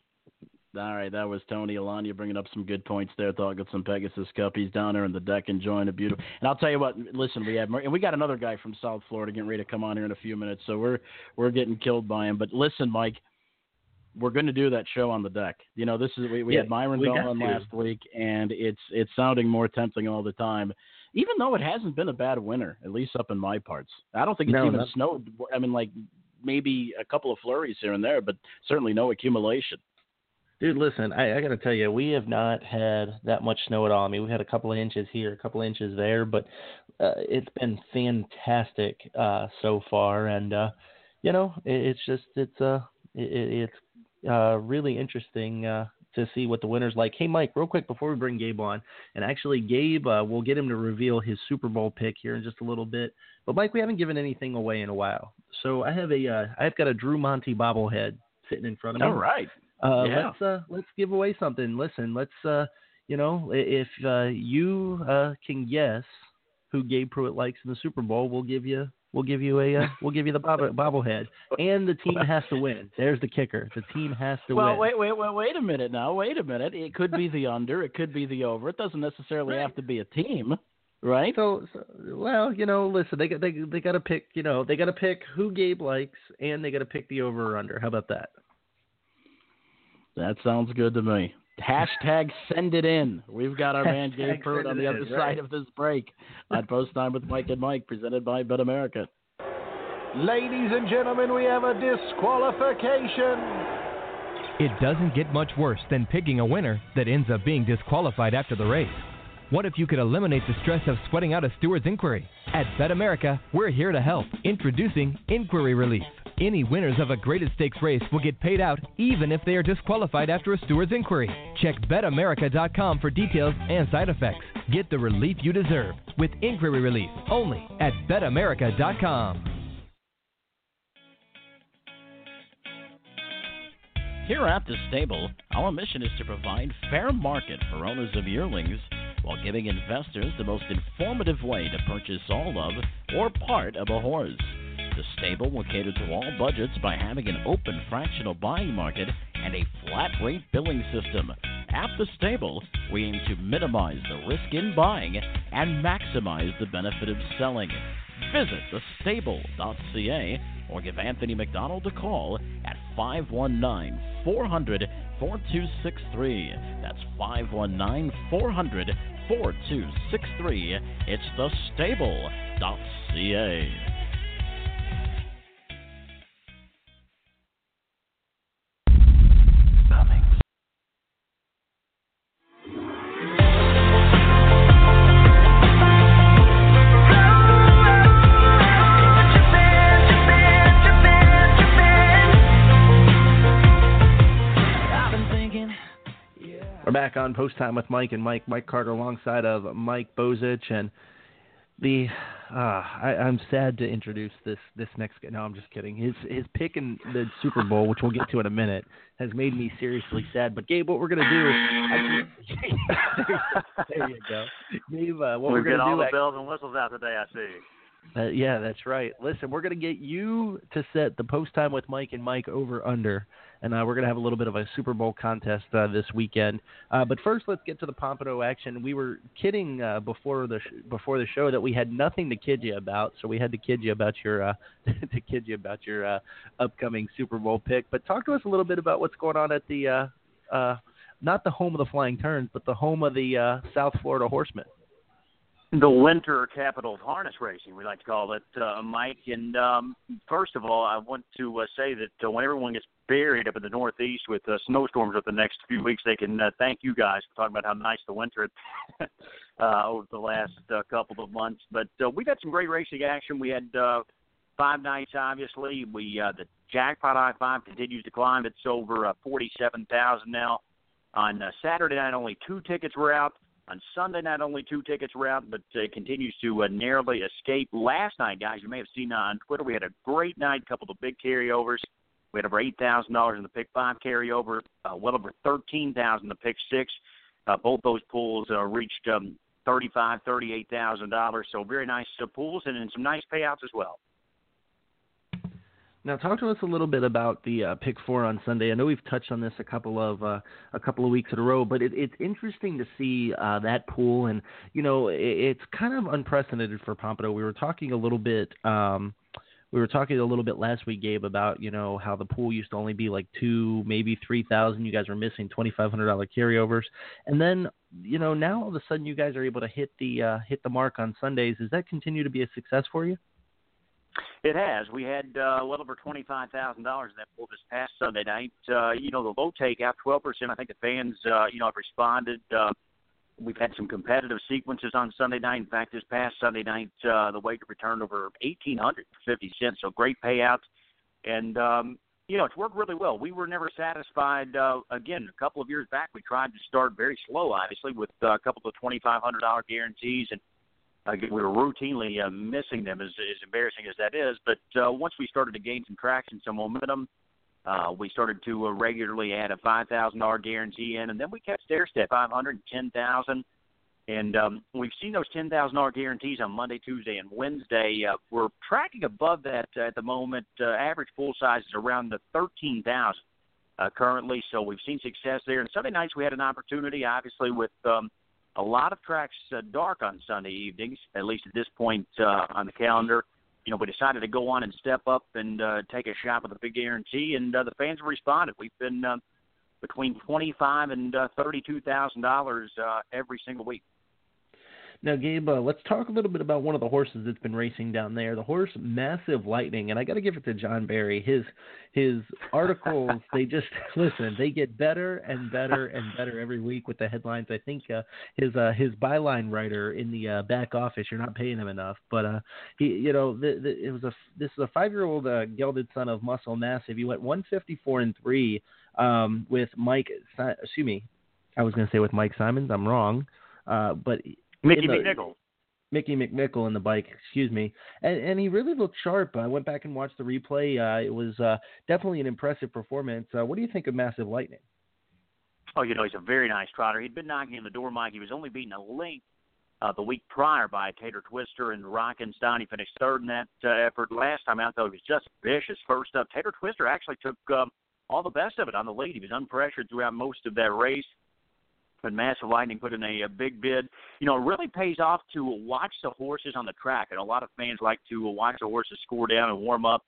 Speaker 7: All right, that was Tony Alagna bringing up some good points there. Thought got some Pegasus Cup. He's down there in the deck enjoying a beautiful. And I'll tell you what. Listen, we have and we got another guy from South Florida getting ready to come on here in a few minutes. So we're we're getting killed by him. But listen, Mike, we're going to do that show on the deck. You know, this is we, we
Speaker 6: yeah,
Speaker 7: had Myron Bell last week, and it's it's sounding more tempting all the time. Even though it hasn't been a bad winter, at least up in my parts. I don't think it's no, even snowed. I mean, like maybe a couple of flurries here and there, but certainly no accumulation.
Speaker 6: Dude, listen, I, I got to tell you, we have not had that much snow at all. I mean, we had a couple of inches here, a couple of inches there, but uh, it's been fantastic uh, so far. And uh, you know, it, it's just it's uh, it, it's uh, really interesting uh, to see what the winner's like. Hey, Mike, real quick before we bring Gabe on, and actually, Gabe, uh, we'll get him to reveal his Super Bowl pick here in just a little bit. But Mike, we haven't given anything away in a while, so I have a, uh, I've got a Drew Monti bobblehead sitting in front of me.
Speaker 7: All right.
Speaker 6: Uh,
Speaker 7: Yeah.
Speaker 6: Let's uh, let's give away something. Listen, let's uh, you know, if uh, you uh, can guess who Gabe Prewitt likes in the Super Bowl, we'll give you we'll give you a uh, we'll give you the bobble, bobblehead, and the team has to win. There's the kicker. The team has to
Speaker 7: Well,
Speaker 6: win.
Speaker 7: Well, wait, wait, wait, wait a minute now. Wait a minute. It could be the under. It could be the over. It doesn't necessarily have to be a team, right?
Speaker 6: So, so well, you know, listen, they got they they got to pick. You know, they got to pick who Gabe likes, and they got to pick the over or under. How about that?
Speaker 7: That sounds good to me. Hashtag send it in. We've got our man
Speaker 6: Hashtag
Speaker 7: Gabe
Speaker 6: Prewitt
Speaker 7: on
Speaker 6: it
Speaker 7: the
Speaker 6: in,
Speaker 7: other
Speaker 6: right.
Speaker 7: side of this break on Post Time with Mike and Mike, presented by Bet America.
Speaker 14: Ladies and gentlemen, we have a disqualification.
Speaker 15: It doesn't get much worse than picking a winner that ends up being disqualified after the race. What if you could eliminate the stress of sweating out a steward's inquiry? At Bet America, we're here to help. Introducing Inquiry Relief. Any winners of a graded stakes race will get paid out even if they are disqualified after a steward's inquiry. Check betamerica.com for details and side effects. Get the relief you deserve with Inquiry Relief only at betamerica.com.
Speaker 7: Here at the stable, our mission is to provide fair market for owners of yearlings while giving investors the most informative way to purchase all of or part of a horse. The stable will cater to all budgets by having an open fractional buying market and a flat rate billing system. At the stable, we aim to minimize the risk in buying and maximize the benefit of selling. Visit thestable.ca or give Anthony McDonald a call at 519 400 4263. That's 519 400 4263. It's thestable.ca.
Speaker 6: We're back on post time with Mike and Mike Mike Carter alongside of Mike Bozich and the I, I'm sad to introduce this this next guy. No, I'm just kidding. His his pick in the Super Bowl, which we'll get to in a minute, has made me seriously sad. But Gabe, what we're gonna do? Actually, there you go, Gabe. Uh, what
Speaker 16: we
Speaker 6: we're gonna
Speaker 16: get all
Speaker 6: do?
Speaker 16: the bells and whistles out today. I see.
Speaker 6: Uh, yeah, that's right. Listen, we're going to get you to set the post time with Mike and Mike over under, and uh, we're going to have a little bit of a Super Bowl contest uh, this weekend. Uh, but first, let's get to the Pompano action. We were kidding uh, before the sh- before the show that we had nothing to kid you about, so we had to kid you about your uh, to kid you about your uh, upcoming Super Bowl pick. But talk to us a little bit about what's going on at the uh, uh, not the home of the Flying Turns, but the home of the South Florida Horsemen.
Speaker 16: The winter capital of harness racing, we like to call it, uh, Mike. And um, first of all, I want to uh, say that uh, when everyone gets buried up in the Northeast with uh, snowstorms over the next few weeks, they can uh, thank you guys for talking about how nice the winter had uh, over the last uh, couple of months. But uh, we've had some great racing action. We had uh, five nights, obviously. We uh, the jackpot I five continues to climb. It's over uh, forty-seven thousand now. On uh, Saturday night, only two tickets were out. On Sunday night, only two tickets were out, but uh, continues to uh, narrowly escape. Last night, guys, you may have seen on Twitter, we had a great night, a couple of big carryovers. We had over eight thousand dollars in the pick five carryover, uh, well over thirteen thousand in the pick six. Uh, both those pools uh, reached um, thirty-five, thirty-eight thousand dollars. So very nice uh, pools and, and some nice payouts as well.
Speaker 6: Now, talk to us a little bit about the uh, pick four on Sunday. I know we've touched on this a couple of uh, a couple of weeks in a row, but it, it's interesting to see uh, that pool, and you know, it, it's kind of unprecedented for Pompano. We were talking a little bit. Um, we were talking a little bit last week, Gabe, about you know how the pool used to only be like two, maybe three thousand. You guys were missing twenty five hundred dollar carryovers, and then you know now all of a sudden you guys are able to hit the uh, hit the mark on Sundays. Does that continue to be a success for you?
Speaker 16: It has. We had uh, well over twenty five thousand dollars in that pool this past Sunday night. Uh, you know, the low takeout, twelve percent. I think the fans, uh, you know, have responded. Uh, we've had some competitive sequences on Sunday night. In fact, this past Sunday night, uh, the wager returned over eighteen hundred fifty cents. So great payouts. And um, you know, it's worked really well. We were never satisfied. Uh, again, a couple of years back, we tried to start very slow, obviously, with uh, a couple of twenty five hundred dollar guarantees, and uh, we were routinely uh, missing them. As, as embarrassing as that is, but uh, once we started to gain some traction, some momentum, uh, we started to uh, regularly add a five thousand dollar guarantee in, and then we kept stair step five hundred, ten thousand. And um, we've seen those ten thousand dollar guarantees on Monday, Tuesday, and Wednesday. Uh, we're tracking above that uh, at the moment. Uh, average full size is around the thirteen thousand uh, currently, so we've seen success there. And Sunday nights we had an opportunity, obviously, with um, a lot of tracks uh, dark on Sunday evenings, at least at this point uh, on the calendar. You know, we decided to go on and step up and uh, take a shot with a big guarantee, and uh, the fans have responded. We've been uh, between twenty-five and uh, thirty-two thousand uh, dollars every single week.
Speaker 6: Now, Gabe, uh, let's talk a little bit about one of the horses that's been racing down there. The horse Massive Lightning, and I got to give it to John Barry. His his articles, they just listen. They get better and better and better every week with the headlines. I think uh, his uh, his byline writer in the uh, back office, you're not paying him enough, but uh, he, you know, the, the, it was a this is a five year old uh, gelded son of Muscle Massive. He went 154 and three um, with Mike. Excuse me, I was going to say with Mike Simons. I'm wrong. Uh, but
Speaker 16: Mickey
Speaker 6: the,
Speaker 16: McNichol.
Speaker 6: Mickey McNichol in the bike, excuse me, and and he really looked sharp. I went back and watched the replay. Uh, it was uh, definitely an impressive performance. Uh, what do you think of Massive Lightning?
Speaker 16: Oh, you know he's a very nice trotter. He'd been knocking on the door, Mike. He was only beaten a length uh, the week prior by Tater Twister and Rockenstein. He finished third in that uh, effort last time out, though. He was just vicious first up. Tater Twister actually took um, all the best of it on the lead. He was unpressured throughout most of that race but Massive Lightning put in a, a big bid. You know, it really pays off to watch the horses on the track, and a lot of fans like to watch the horses score down and warm up.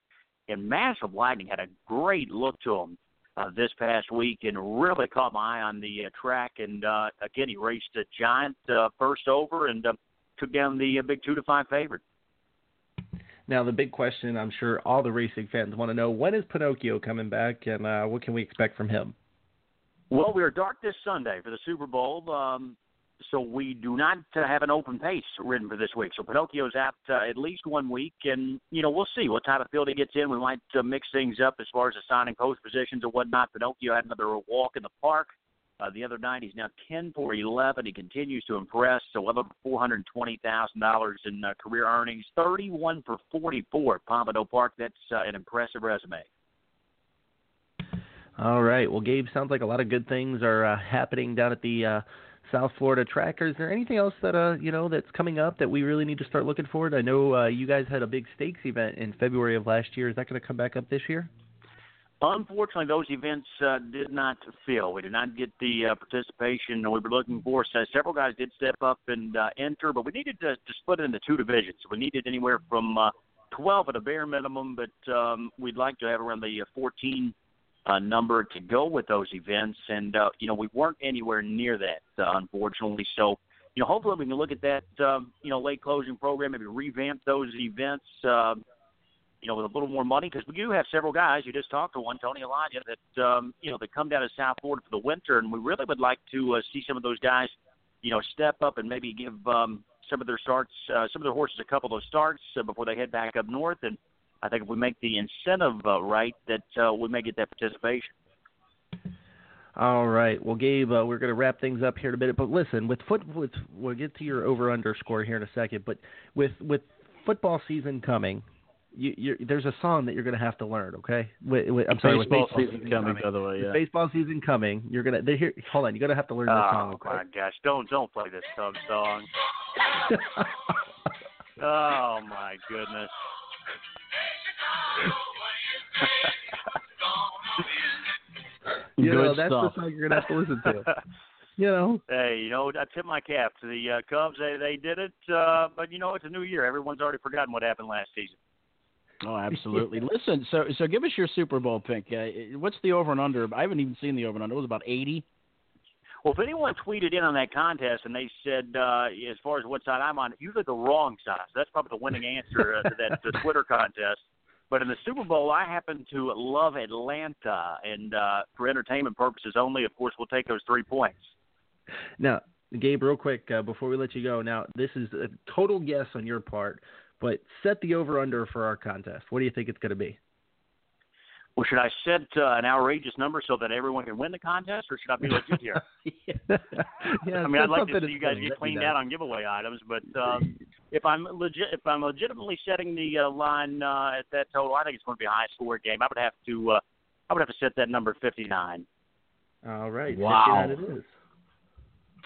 Speaker 16: And Massive Lightning had a great look to him uh, this past week, and really caught my eye on the uh, track. And uh, again, he raced a giant uh, first over and uh, took down the uh, big two to five favorite.
Speaker 6: Now, the big question I'm sure all the racing fans want to know: when is Pinocchio coming back, and uh, what can we expect from him?
Speaker 16: Well, we are dark this Sunday for the Super Bowl, um, so we do not uh, have an open pace written for this week. So Pinocchio's out uh, at least one week, and you know we'll see what type of field he gets in. We might uh, mix things up as far as assigning post positions and whatnot. Pinocchio had another walk in the park uh, the other night. He's now ten for eleven. He continues to impress. So over four hundred twenty thousand dollars in uh, career earnings. Thirty-one for forty-four at Pompano Park. That's uh, an impressive resume.
Speaker 6: All right. Well, Gabe, sounds like a lot of good things are uh, happening down at the uh, South Florida tracker. Is there anything else that uh you know that's coming up that we really need to start looking forward? I know uh, you guys had a big stakes event in February of last year. Is that going to come back up this year?
Speaker 16: Unfortunately, those events uh, did not fill. We did not get the uh, participation we were looking for. So several guys did step up and uh, enter, but we needed to, to split it into two divisions. We needed anywhere from uh, 12 at a bare minimum, but um, we'd like to have around the uh, 14 uh, number to go with those events, and uh, you know we weren't anywhere near that, uh, unfortunately. So, you know, hopefully we can look at that, um, you know, late closing program, maybe revamp those events, uh, you know, with a little more money because we do have several guys. You just talked to one, Tony Alagna, that um, you know that come down to South Florida for the winter, and we really would like to uh, see some of those guys, you know, step up and maybe give um, some of their starts, uh, some of their horses a couple of starts uh, before they head back up north and I think if we make the incentive uh, right, that uh, we may get that participation.
Speaker 6: All right. Well, Gabe, uh, we're going to wrap things up here in a minute. But listen, with foot, with, we'll get to your over underscore here in a second. But with with football season coming, you, you're, there's a song that you're going to have to learn. Okay. With, with, I'm sorry.
Speaker 7: Baseball,
Speaker 6: baseball
Speaker 7: season, coming,
Speaker 6: coming,
Speaker 7: by the way. Yeah.
Speaker 6: Baseball season coming, you're gonna. Here. Hold on. You're gonna have to learn this
Speaker 16: oh,
Speaker 6: song.
Speaker 16: Oh my gosh! Don't don't play this sub song. oh my goodness.
Speaker 6: you know, that's
Speaker 7: stuff.
Speaker 6: the song you're gonna have to listen to. You know.
Speaker 16: Hey, you know, I tip my cap to the uh, Cubs. They they did it, uh, but you know, it's a new year. Everyone's already forgotten what happened last season.
Speaker 7: Oh, absolutely. Listen, so so give us your Super Bowl pick. Uh, what's the over and under? I haven't even seen the over and under. It was about eighty.
Speaker 16: Well, if anyone tweeted in on that contest and they said, uh, as far as what side I'm on, usually the wrong side. So that's probably the winning answer uh, to that the Twitter contest. But in the Super Bowl, I happen to love Atlanta, and uh, for entertainment purposes only, of course, we'll take those three points.
Speaker 6: Now, Gabe, real quick uh, before we let you go. Now, this is a total guess on your part, but set the over under for our contest. What do you think it's going to be?
Speaker 16: well, should I set uh, an outrageous number so that everyone can win the contest, or should I be legit here?
Speaker 6: yeah,
Speaker 16: I mean, I'd like to see you guys get cleaned out on giveaway items, but um, if I'm legit, if I'm legitimately setting the uh, line uh, at that total, I think it's going to be a high score game. I would have to, uh, I would have to set that number 59.
Speaker 6: All right.
Speaker 7: Wow.
Speaker 6: 59 it is.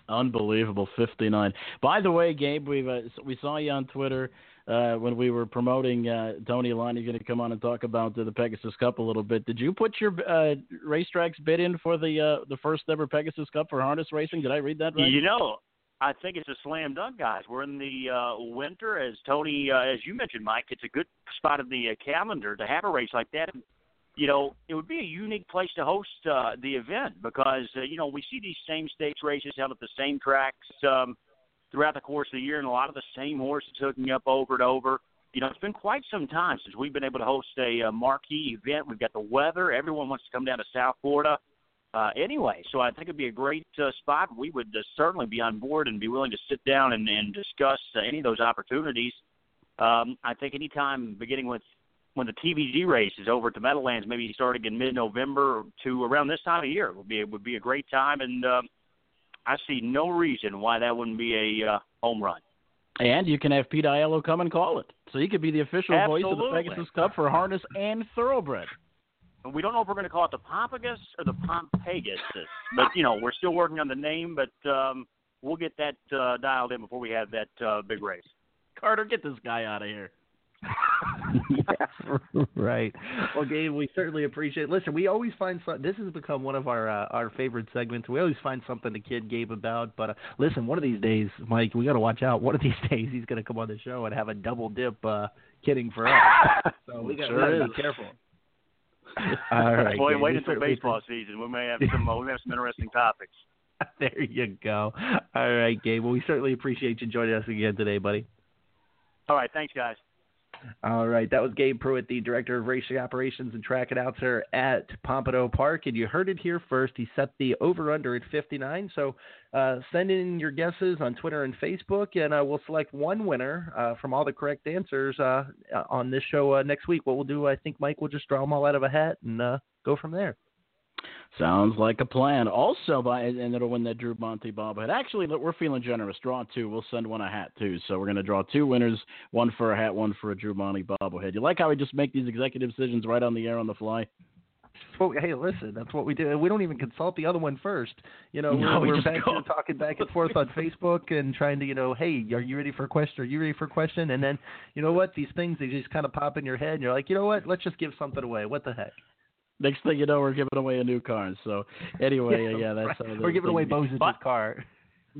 Speaker 7: Unbelievable, fifty nine. By the way, Gabe, we uh, we saw you on Twitter uh, when we were promoting uh, Tony Alagna's going to come on and talk about uh, the Pegasus Cup a little bit. Did you put your uh, racetracks bid in for the uh, the first ever Pegasus Cup for harness racing? Did I read that right?
Speaker 16: You know, I think it's a slam dunk, guys. We're in the uh, winter, as Tony, uh, as you mentioned, Mike. It's a good spot of the uh, calendar to have a race like that. You know, it would be a unique place to host uh, the event because uh, you know we see these same stakes races held at the same tracks um, throughout the course of the year, and a lot of the same horses hooking up over and over. You know, it's been quite some time since we've been able to host a uh, marquee event. We've got the weather; everyone wants to come down to South Florida. Uh, anyway, so I think it'd be a great uh, spot. We would uh, certainly be on board and be willing to sit down and, and discuss uh, any of those opportunities. Um, I think anytime beginning with when the TVG race is over at the Meadowlands, maybe starting in mid-November to around this time of year would be would be a great time, and um, I see no reason why that wouldn't be a uh, home run.
Speaker 7: And you can have Pete Aiello come and call it, so he could be the official voice of the Pegasus Cup for harness and thoroughbred.
Speaker 16: And we don't know if we're going to call it the Pompagus or the Pompegus, but you know we're still working on the name, but um, we'll get that uh, dialed in before we have that uh, big race.
Speaker 7: Carter, get this guy out of here.
Speaker 6: yeah, right. Well, Gabe, we certainly appreciate. it. Listen, we always find some. This has become one of our uh, our favorite segments. We always find something to kid Gabe about. But uh, listen, one of these days, Mike, we got to watch out. One of these days, he's going to come on the show and have a double dip uh, kidding for us. so we got
Speaker 7: Sure
Speaker 6: to
Speaker 7: is.
Speaker 6: be careful. All right,
Speaker 16: Boy,
Speaker 6: Gabe,
Speaker 16: wait until baseball season. We may have some. We may have some interesting topics.
Speaker 6: There you go. All right, Gabe. Well, we certainly appreciate you joining us again today, buddy.
Speaker 16: All right, thanks, guys.
Speaker 6: All right, that was Gabe Prewitt, the director of racing operations and track announcer at Pompano Park, and you heard it here first. He set the over/under at 59. So uh, send in your guesses on Twitter and Facebook, and uh, we'll select one winner uh, from all the correct answers uh, on this show uh, next week. What we'll do, I think, Mike, we'll just draw them all out of a hat and uh, go from there.
Speaker 7: Sounds like a plan. Also, by and it'll win that Drew Monti bobblehead. Actually, look, we're feeling generous. Draw two. We'll send one a hat too. So we're going to draw two winners: one for a hat, one for a Drew Monti bobblehead. You like how we just make these executive decisions right on the air on the fly?
Speaker 6: Well, hey, listen, that's what we do. We don't even consult the other one first. You know,
Speaker 7: No, we
Speaker 6: we're, we're back here talking back and forth on Facebook and trying to, you know, hey, are you ready for a question? Are you ready for a question? And then, you know what? These things they just kind of pop in your head, and you're like, you know what? Let's just give something away. What the heck?
Speaker 7: Next thing you know, we're giving away a new car. So anyway, yeah, that's how
Speaker 6: we're giving away Bose's
Speaker 7: But-
Speaker 6: car.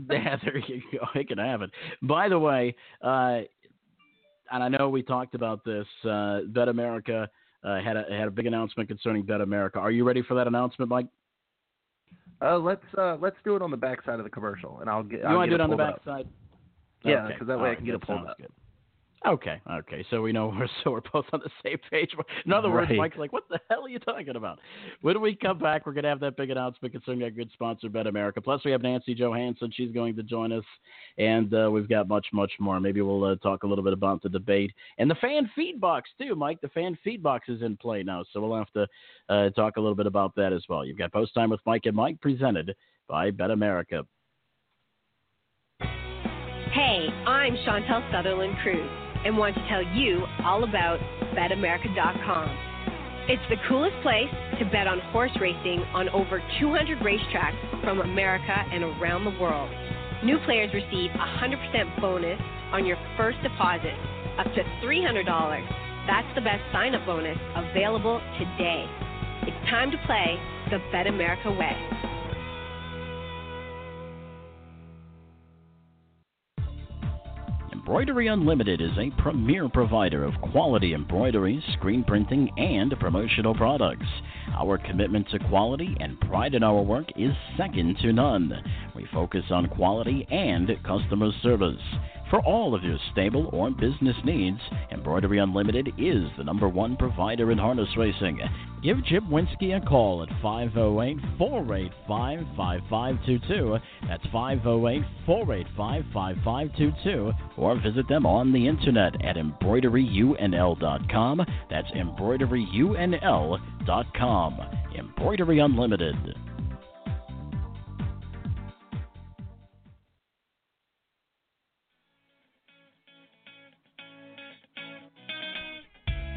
Speaker 7: Yeah, there you go. It can happen. By the way, uh, and I know we talked about this. Uh, Bet America uh, had a had a big announcement concerning Bet America. Are you ready for that announcement, Mike?
Speaker 6: Uh, let's uh, let's do it on the back side of the commercial, and I'll get.
Speaker 7: You
Speaker 6: I'll
Speaker 7: want to do it on the
Speaker 6: pulled
Speaker 7: back
Speaker 6: up.
Speaker 7: side?
Speaker 6: Yeah,
Speaker 7: Okay.
Speaker 6: because that way
Speaker 7: All
Speaker 6: I
Speaker 7: right,
Speaker 6: can get it pulled up.
Speaker 7: good. Okay, okay. So we know we're so we're both on the same page. In other words,
Speaker 6: Right.
Speaker 7: Mike's like, "What the hell are you talking about?" When we come back, we're going to have that big announcement concerning our good sponsor, Bet America. Plus, we have Nancy Johansson. She's going to join us, and uh, we've got much, much more. Maybe we'll uh, talk a little bit about the debate and the fan feed box too, Mike. The fan feed box is in play now, so we'll have to uh, talk a little bit about that as well. You've got Post Time with Mike and Mike, presented by Bet America.
Speaker 8: Hey, I'm Chantal Sutherland Kruse and want to tell you all about BetAmerica.com. It's the coolest place to bet on horse racing on over 200 racetracks from America and around the world. New players receive a 100% bonus on your first deposit, up to $300. That's the best sign up bonus available today. It's time to play the Bet America way.
Speaker 7: Embroidery Unlimited is a premier provider of quality embroidery, screen printing, and promotional products. Our commitment to quality and pride in our work is second to none. We focus on quality and customer service. For all of your stable or business needs, Embroidery Unlimited is the number one provider in harness racing. Give Chip Winsky a call at 508 485 5522. That's 508 485 5522. Or visit them on the internet at embroideryunl.com. That's embroideryunl.com. Embroidery Unlimited.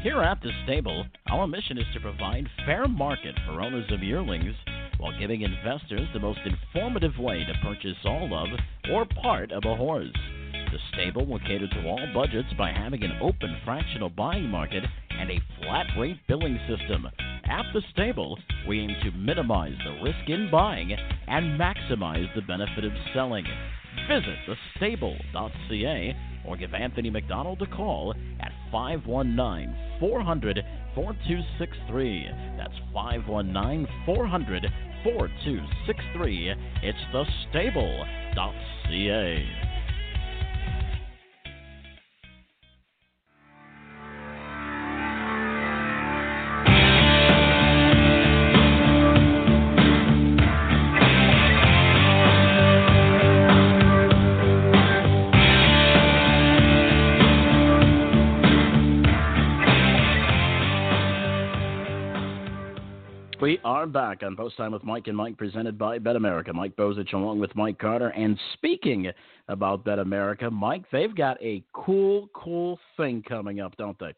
Speaker 7: Here at the stable, our mission is to provide fair market for owners of yearlings while giving investors the most informative way to purchase all of or part of a horse. The stable will cater to all budgets by having an open fractional buying market and a flat rate billing system. At the stable, we aim to minimize the risk in buying and maximize the benefit of selling. Visit thestable.ca or give Anthony McDonald a call at 519 400 4263. That's 519 400 4263. It's thestable.ca. We are back on Post Time with Mike and Mike, presented by Bet America. Mike Bozich along with Mike Carter. And speaking about Bet America, Mike, they've got a cool, cool thing coming up, don't they?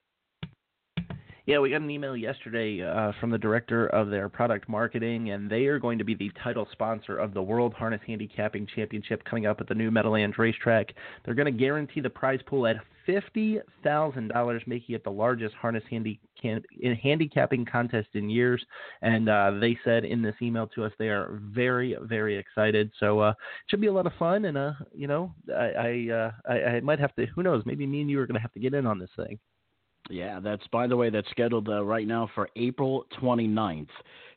Speaker 6: Yeah, we got an email yesterday uh, from the director of their product marketing, and they are going to be the title sponsor of the World Harness Handicapping Championship coming up at the new Meadowlands Racetrack. They're going to guarantee the prize pool at fifty thousand dollars, making it the largest harness can, handicapping contest in years. And uh, they said in this email to us they are very, very excited. So uh, it should be a lot of fun. And uh, you know, I I, uh, I I might have to. Who knows? Maybe me and you are going to have to get in on this thing.
Speaker 7: Yeah, that's by the way, that's scheduled uh, right now for April 29th.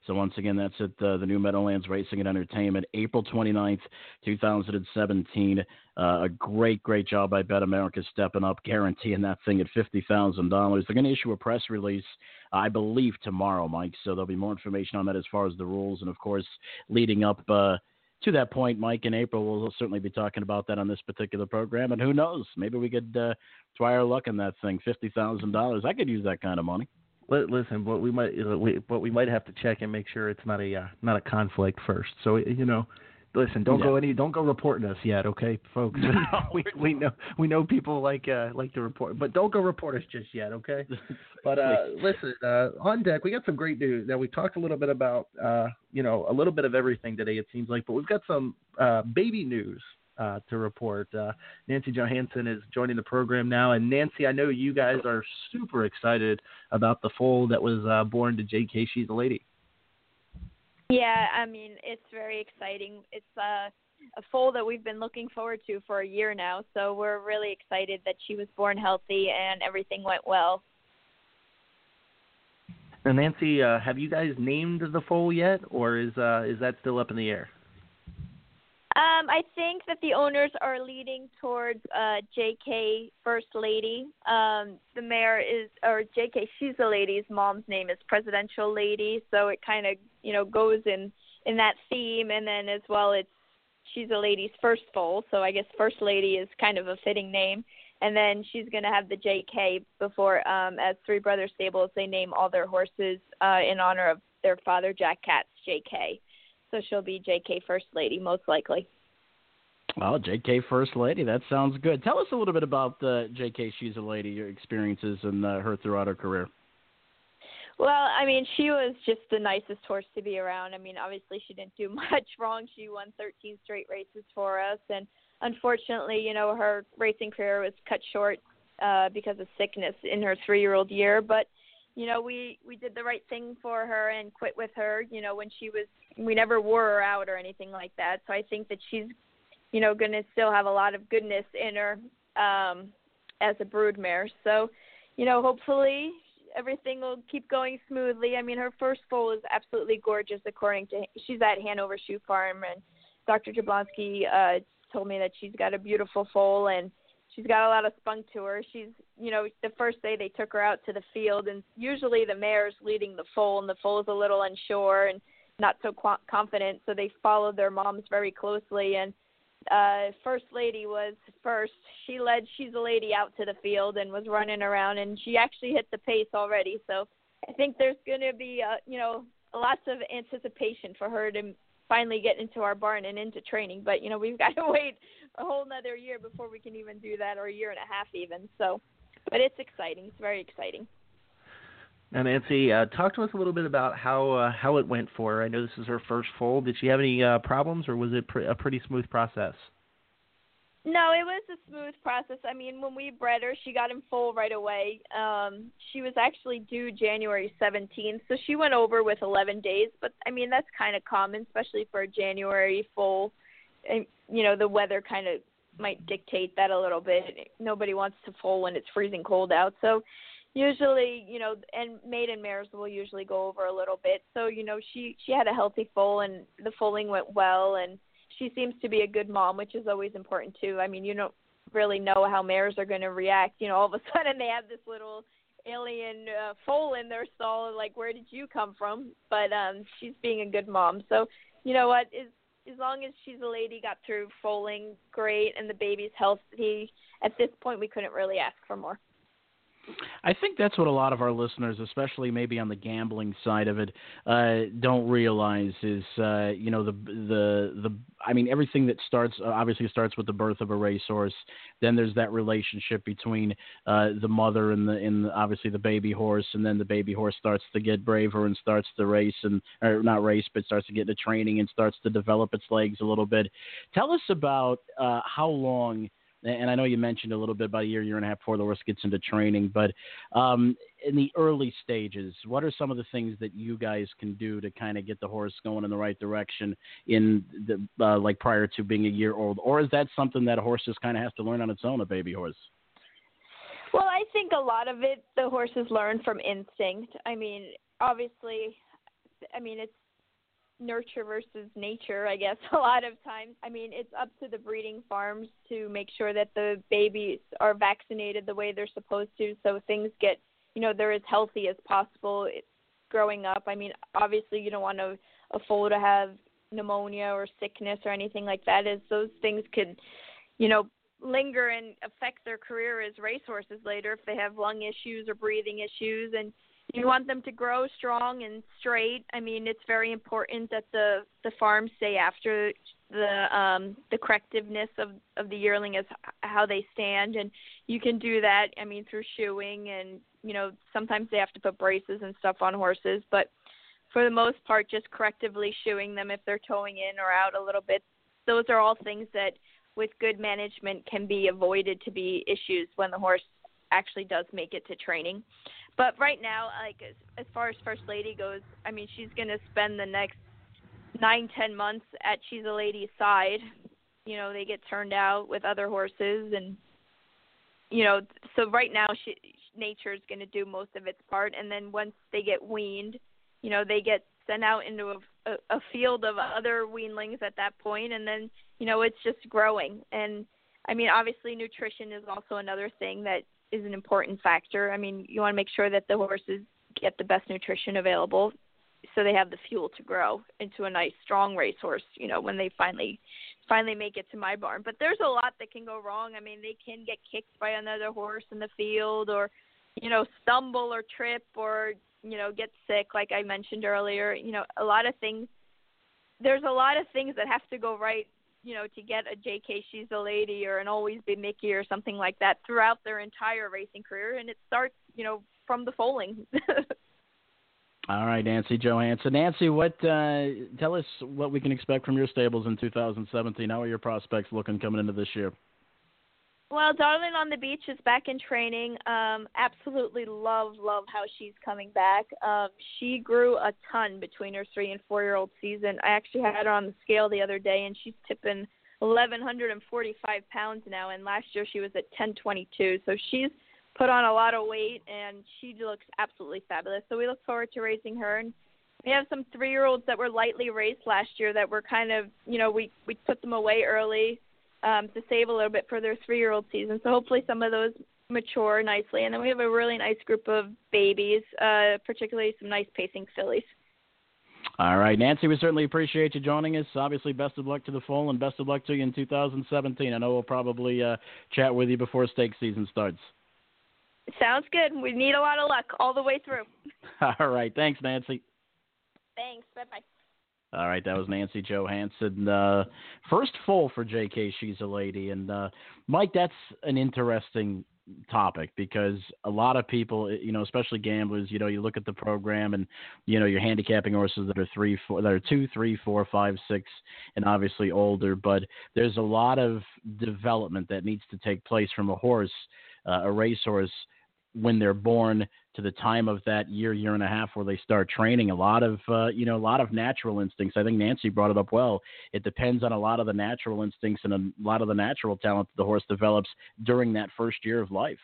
Speaker 7: So once again, that's at uh, the new Meadowlands Racing and Entertainment, April 29th, 2017. Uh, a great, great job by Bet America stepping up, guaranteeing that thing at $50,000. They're going to issue a press release, I believe, tomorrow, Mike. So there'll be more information on that as far as the rules. And of course, leading up uh, to that point, Mike, in April, we'll certainly be talking about that on this particular program. And who knows, maybe we could uh, try our luck on that thing. Fifty thousand dollars, I could use that kind of money.
Speaker 6: Listen, but we might, but we might have to check and make sure it's not a uh, not a conflict first. So you know, listen, don't
Speaker 7: Yeah.
Speaker 6: go any, don't go reporting us yet, okay, folks. we we know we know people like uh like to report, but don't go report us just yet, okay? But uh listen, uh on deck, we got some great news. Now we talked a little bit about uh you know a little bit of everything today. It seems like, but we've got some uh baby news. Uh, to report, uh, Nancy Johansson is joining the program now, and Nancy, I know you guys are super excited about the foal that was uh, born to J.K. She's a lady.
Speaker 17: Yeah, I mean, it's very exciting. It's uh, a foal that we've been looking forward to for a year now, so we're really excited that she was born healthy and everything went well.
Speaker 6: Now, Nancy, uh, have you guys named the foal yet, or is uh, is that still up in the air?
Speaker 17: Um, I think that the owners are leading towards uh, JK First Lady. Um, the mayor is, or JK, she's a lady's mom's name is Presidential Lady, so it kind of you know goes in in that theme, and then as well, it's she's a lady's first foal, so I guess First Lady is kind of a fitting name. And then she's going to have the JK before, um, as Three Brothers Stables, they name all their horses uh, in honor of their father, Jack Katz, JK. So she'll be JK First Lady, most likely.
Speaker 7: Well, J.K. First Lady, that sounds good. Tell us a little bit about uh, J.K. She's a Lady, your experiences and uh, her throughout her career.
Speaker 17: Well, I mean, she was just the nicest horse to be around. I mean, obviously she didn't do much wrong. She won 13 straight races for us, and unfortunately, you know, her racing career was cut short uh, because of sickness in her three-year-old year. But you know, we we did the right thing for her and quit with her. You know, when she was, we never wore her out or anything like that. So I think that she's, you know, going to still have a lot of goodness in her um, as a broodmare. So, you know, hopefully everything will keep going smoothly. I mean, her first foal is absolutely gorgeous. According to she's at Hanover Shoe Farm, and Dr. Jablonski uh, told me that she's got a beautiful foal, and she's got a lot of spunk to her. She's, you know, the first day they took her out to the field, and usually the mare's leading the foal, and the foal's a little unsure and not so confident, so they followed their moms very closely. And uh, first lady was first. She led She's a Lady out to the field and was running around, and she actually hit the pace already. So I think there's going to be, uh, you know, lots of anticipation for her to finally get into our barn and into training. But you know, we've got to wait a whole another year before we can even do that, or a year and a half even. So, but it's exciting. It's very exciting.
Speaker 6: Now, Nancy, uh, talk to us a little bit about how uh, how it went for her. I know this is her first foal. Did she have any uh, problems, or was it pre- a pretty smooth process?
Speaker 17: No, it was a smooth process. I mean, when we bred her, she got in full right away. Um, she was actually due January 17th, so she went over with 11 days. But I mean, that's kind of common, especially for a January foal. You know, the weather kind of might dictate that a little bit. Nobody wants to foal when it's freezing cold out, so usually, you know, and maiden mares will usually go over a little bit. So you know, she she had a healthy foal, and the foaling went well, and she seems to be a good mom, which is always important too. I mean, you don't really know how mares are going to react. You know, all of a sudden they have this little alien uh, foal in their stall, like where did you come from? But um, she's being a good mom. So you know what? As as long as she's a lady, got through foaling great, and the baby's healthy. At this point, we couldn't really ask for more.
Speaker 7: I think that's what a lot of our listeners, especially maybe on the gambling side of it, uh, don't realize is uh, you know the the the I mean everything that starts uh, obviously starts with the birth of a racehorse. Then there's that relationship between uh, the mother and the and obviously the baby horse, and then the baby horse starts to get braver and starts to race and or not race, but starts to get into training and starts to develop its legs a little bit. Tell us about uh, how long and I know you mentioned a little bit about a year, year and a half before the horse gets into training, but um, in the early stages, what are some of the things that you guys can do to kind of get the horse going in the right direction in the uh, like prior to being a year old, or is that something that a horse just kind of has to learn on its own, a baby horse?
Speaker 17: Well, I think a lot of it the horses learn from instinct. I mean, obviously, I mean it's nurture versus nature, I guess, a lot of times. I mean, it's up to the breeding farms to make sure that the babies are vaccinated the way they're supposed to so things get, you know, they're as healthy as possible growing up. I mean, obviously you don't want a, a foal to have pneumonia or sickness or anything like that as those things could, you know, linger and affect their career as racehorses later if they have lung issues or breathing issues and you want them to grow strong and straight. I mean, it's very important that the the farms stay after the um the correctiveness of of the yearling is how they stand and you can do that i mean through shoeing and you know sometimes they have to put braces and stuff on horses but for the most part just correctively shoeing them if they're toeing in or out a little bit those are all things that with good management can be avoided to be issues when the horse actually does make it to training but right now, like as, as far as First Lady goes, I mean, she's to spend the next nine, ten months at She'salady's side. You know, they get turned out with other horses, and you know, so right now, she nature is going to do most of its part, and then once they get weaned, you know, they get sent out into a, a, a field of other weanlings at that point, and then you know, it's just growing. And I mean, obviously, nutrition is also another thing that is an important factor. I mean, you want to make sure that the horses get the best nutrition available so they have the fuel to grow into a nice strong racehorse, you know, when they finally finally make it to my barn. But there's a lot that can go wrong. I mean, they can get kicked by another horse in the field or you know, stumble or trip or you know, get sick like I mentioned earlier. You know, a lot of things there's a lot of things that have to go right you know, to get a JK She'salady or an Always B Miki or something like that throughout their entire racing career, and it starts, you know, from the foaling.
Speaker 7: All right, Nancy Johansson. Nancy, what? Uh, tell us what we can expect from your stables in 2017. How are your prospects looking coming into this year?
Speaker 17: Well, Darling on the Beach is back in training. Um, absolutely love, love how she's coming back. Um, she grew a ton between her three and four year old season. I actually had her on the scale the other day, and she's tipping 1,145 pounds now. And last year she was at 1022. So she's put on a lot of weight, and she looks absolutely fabulous. So we look forward to raising her. And we have some three year olds that were lightly raised last year that were kind of, you know, we we put them away early um, to save a little bit for their three-year-old season. So hopefully some of those mature nicely, and then we have a really nice group of babies, uh, particularly some nice pacing fillies.
Speaker 7: All right, Nancy, we certainly appreciate you joining us. Obviously, best of luck to the full and best of luck to you in 2017. I know we'll probably uh, chat with you before stake season starts.
Speaker 17: Sounds good. We need a lot of luck all the way through.
Speaker 7: All right, thanks, Nancy.
Speaker 17: Thanks. Bye bye.
Speaker 7: All right, that was Nancy Johansson. Uh, first full for JK. She's a lady, and uh, Mike, that's an interesting topic because a lot of people, you know, especially gamblers, you know, you look at the program and you know you're handicapping horses that are three, four, that are two, three, four, five, six, and obviously older. But there's a lot of development that needs to take place from a horse, uh, a racehorse when they're born to the time of that year, year and a half where they start training. A lot of, uh, you know, a lot of natural instincts. I think Nancy brought it up well. It depends on a lot of the natural instincts and a lot of the natural talent that the horse develops during that first year of life.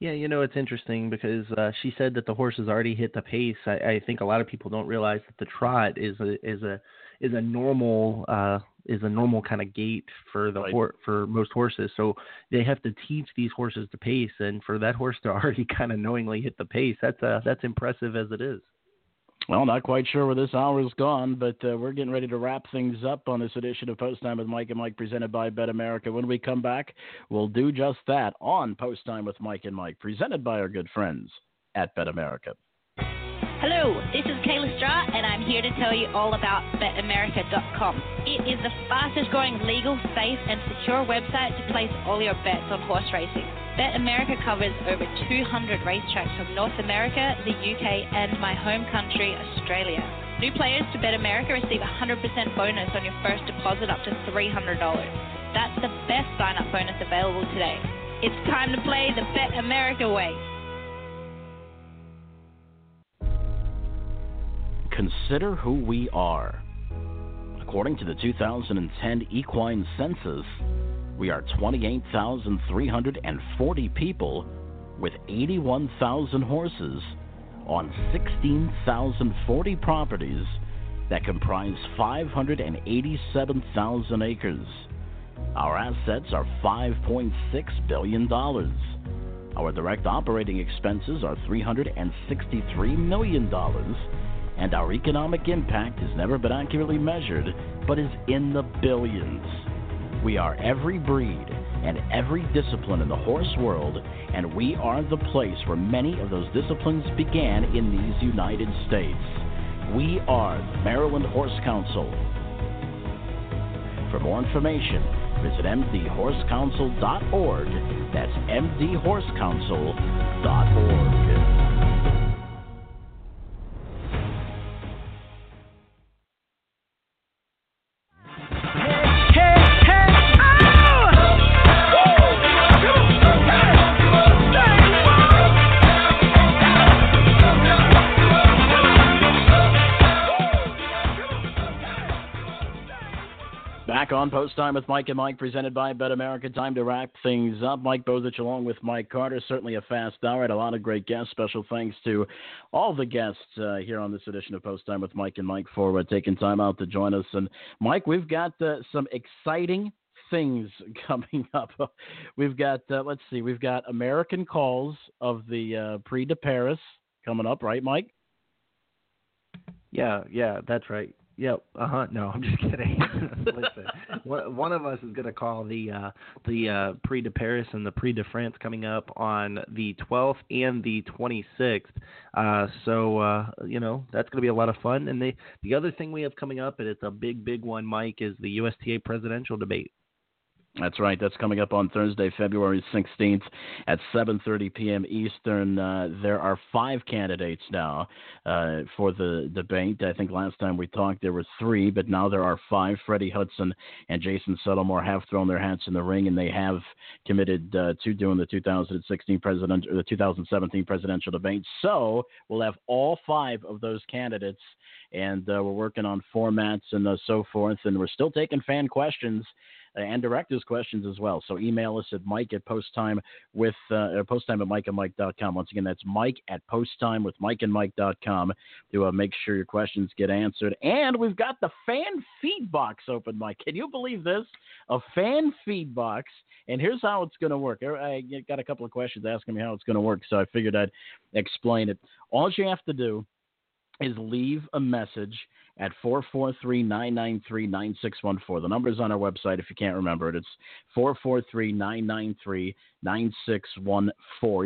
Speaker 6: Yeah, you know it's interesting because uh, she said that the horse has already hit the pace. I, I think a lot of people don't realize that the trot is a is a is a normal uh, is a normal kind of gait for the right. for most horses. So they have to teach these horses to pace, and for that horse to already kind of knowingly hit the pace, that's uh, that's impressive as it is.
Speaker 7: Well, not quite sure where this hour is gone, but uh, we're getting ready to wrap things up on this edition of Post Time with Mike and Mike presented by BetAmerica. When we come back, we'll do just that on Post Time with Mike and Mike presented by our good friends at BetAmerica.
Speaker 10: Hello, this is Kayla Stra, and I'm here to tell you all about BetAmerica.com. It is the fastest growing legal, safe, and secure website to place all your bets on horse racing. BetAmerica covers over 200 racetracks from North America, the UK, and my home country, Australia. New players to BetAmerica receive a 100% bonus on your first deposit up to $300. That's the best sign up bonus available today. It's time to play the BetAmerica way.
Speaker 7: Consider who we are. According to the 2010 Equine Census, we are 28,340 people with 81,000 horses on 16,040 properties that comprise 587,000 acres. Our assets are $5.6 billion. Our direct operating expenses are $363 million and our economic impact has never been accurately measured, but is in the billions. We are every breed and every discipline in the horse world, and we are the place where many of those disciplines began in these United States. We are the Maryland Horse Council. For more information, visit mdhorsecouncil.org. That's mdhorsecouncil.org. on Post Time with Mike and Mike, presented by BetAmerica. Time to wrap things up. Mike Bozich along with Mike Carter. Certainly a fast hour. A lot of great guests. Special thanks to all the guests uh, here on this edition of Post Time with Mike and Mike for uh, taking time out to join us. And Mike, we've got uh, some exciting things coming up. we've got, uh, let's see, we've got American calls of the uh, Prix de Paris coming up, right, Mike?
Speaker 6: Yeah, yeah, that's right. Yep. Uh huh. No, I'm just kidding. Listen, one of us is going to call the uh, the uh, Prix de Paris and the Prix de France coming up on the 12th and the 26th. Uh, so uh, you know that's going to be a lot of fun. And the the other thing we have coming up, and it's a big big one, Mike, is the USTA presidential debate.
Speaker 7: That's right. That's coming up on Thursday, February 16th at 7:30 p.m. Eastern. Uh, there are five candidates now uh, for the debate. I think last time we talked there were three, but now there are five. Freddie Hudson and Jason Settlemoir have thrown their hats in the ring, and they have committed uh, to doing the 2016 president or the 2017 presidential debate. So we'll have all five of those candidates, and uh, we're working on formats and uh, so forth, and we're still taking fan questions. And directors questions as well. So email us at Mike at posttime with uh, posttime at mikeandmike.com. Once again, that's Mike at posttime with mikeandmike.com to uh, make sure your questions get answered. And we've got the fan feed box open, Mike. Can you believe this? A fan feed box. And here's how it's going to work. I got a couple of questions asking me how it's going to work, so I figured I'd explain it. All you have to do is leave a message at 443-993-9614. The number is on our website if you can't remember it. It's 443-993-9614.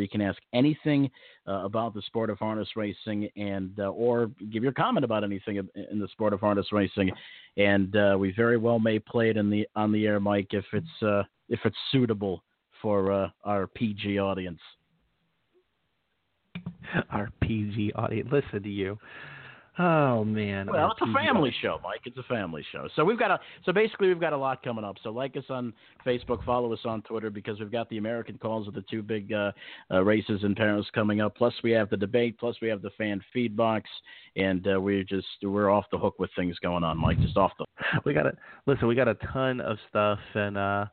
Speaker 7: You can ask anything uh, about the sport of harness racing and uh, or give your comment about anything in the sport of harness racing and uh, we very well may play it in the on the air Mike if it's uh, if it's suitable for uh, our PG audience.
Speaker 6: Our PG audience. Listen to you. Oh man.
Speaker 7: Well, it's a family show, Mike. It's a family show. So we've got a so basically we've got a lot coming up. So like us on Facebook, follow us on Twitter because we've got the American calls of the two big uh, uh, races in Paris coming up. Plus we have the debate. Plus we have the fan feed box, and uh, we're just we're off the hook with things going on, Mike. Just off the.
Speaker 6: We got a listen. We got a ton of stuff, and uh,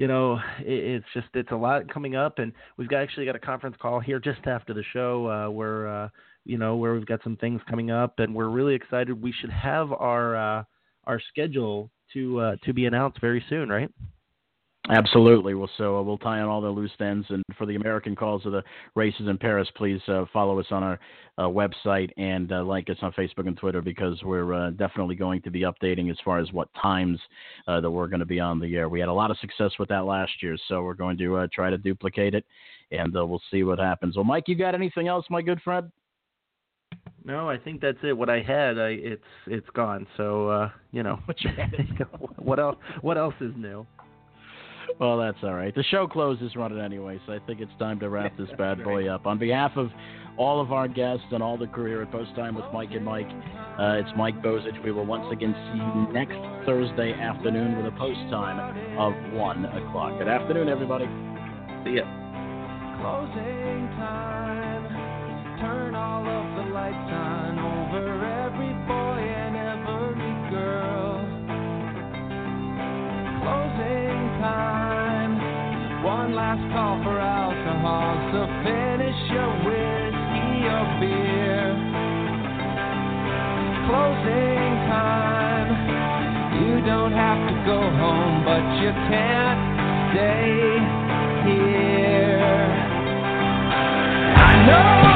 Speaker 6: you know, it, it's just it's a lot coming up, and we've got actually got a conference call here just after the show uh, where uh, you know where we've got some things coming up, and we're really excited. We should have our uh, our schedule to uh, to be announced very soon, right?
Speaker 7: Absolutely. Well, so uh, we'll tie on all the loose ends. And for the American calls of the races in Paris, please uh, follow us on our uh, website and uh, like us on Facebook and Twitter because we're uh, definitely going to be updating as far as what times uh, that we're going to be on the air. We had a lot of success with that last year, so we're going to try to duplicate it, and we'll see what happens. Well, Mike, you got anything else, my good friend?
Speaker 6: No, I think that's it. What I had, I, it's it's gone. So you know, what else? What else is new?
Speaker 7: Well, that's all right. The show closes running anyway, so I think it's time to wrap this bad boy up. On behalf of all of our guests and all the career at Post Time with Mike and Mike, uh, it's Mike Bozich. We will once again see you next Thursday afternoon with a post time of 1 o'clock. Good afternoon, everybody.
Speaker 6: See ya.
Speaker 18: Closing time. Turn all of the lights on last call for alcohol, so finish your whiskey or beer. Closing time. You don't have to go home, but you can't stay here. I know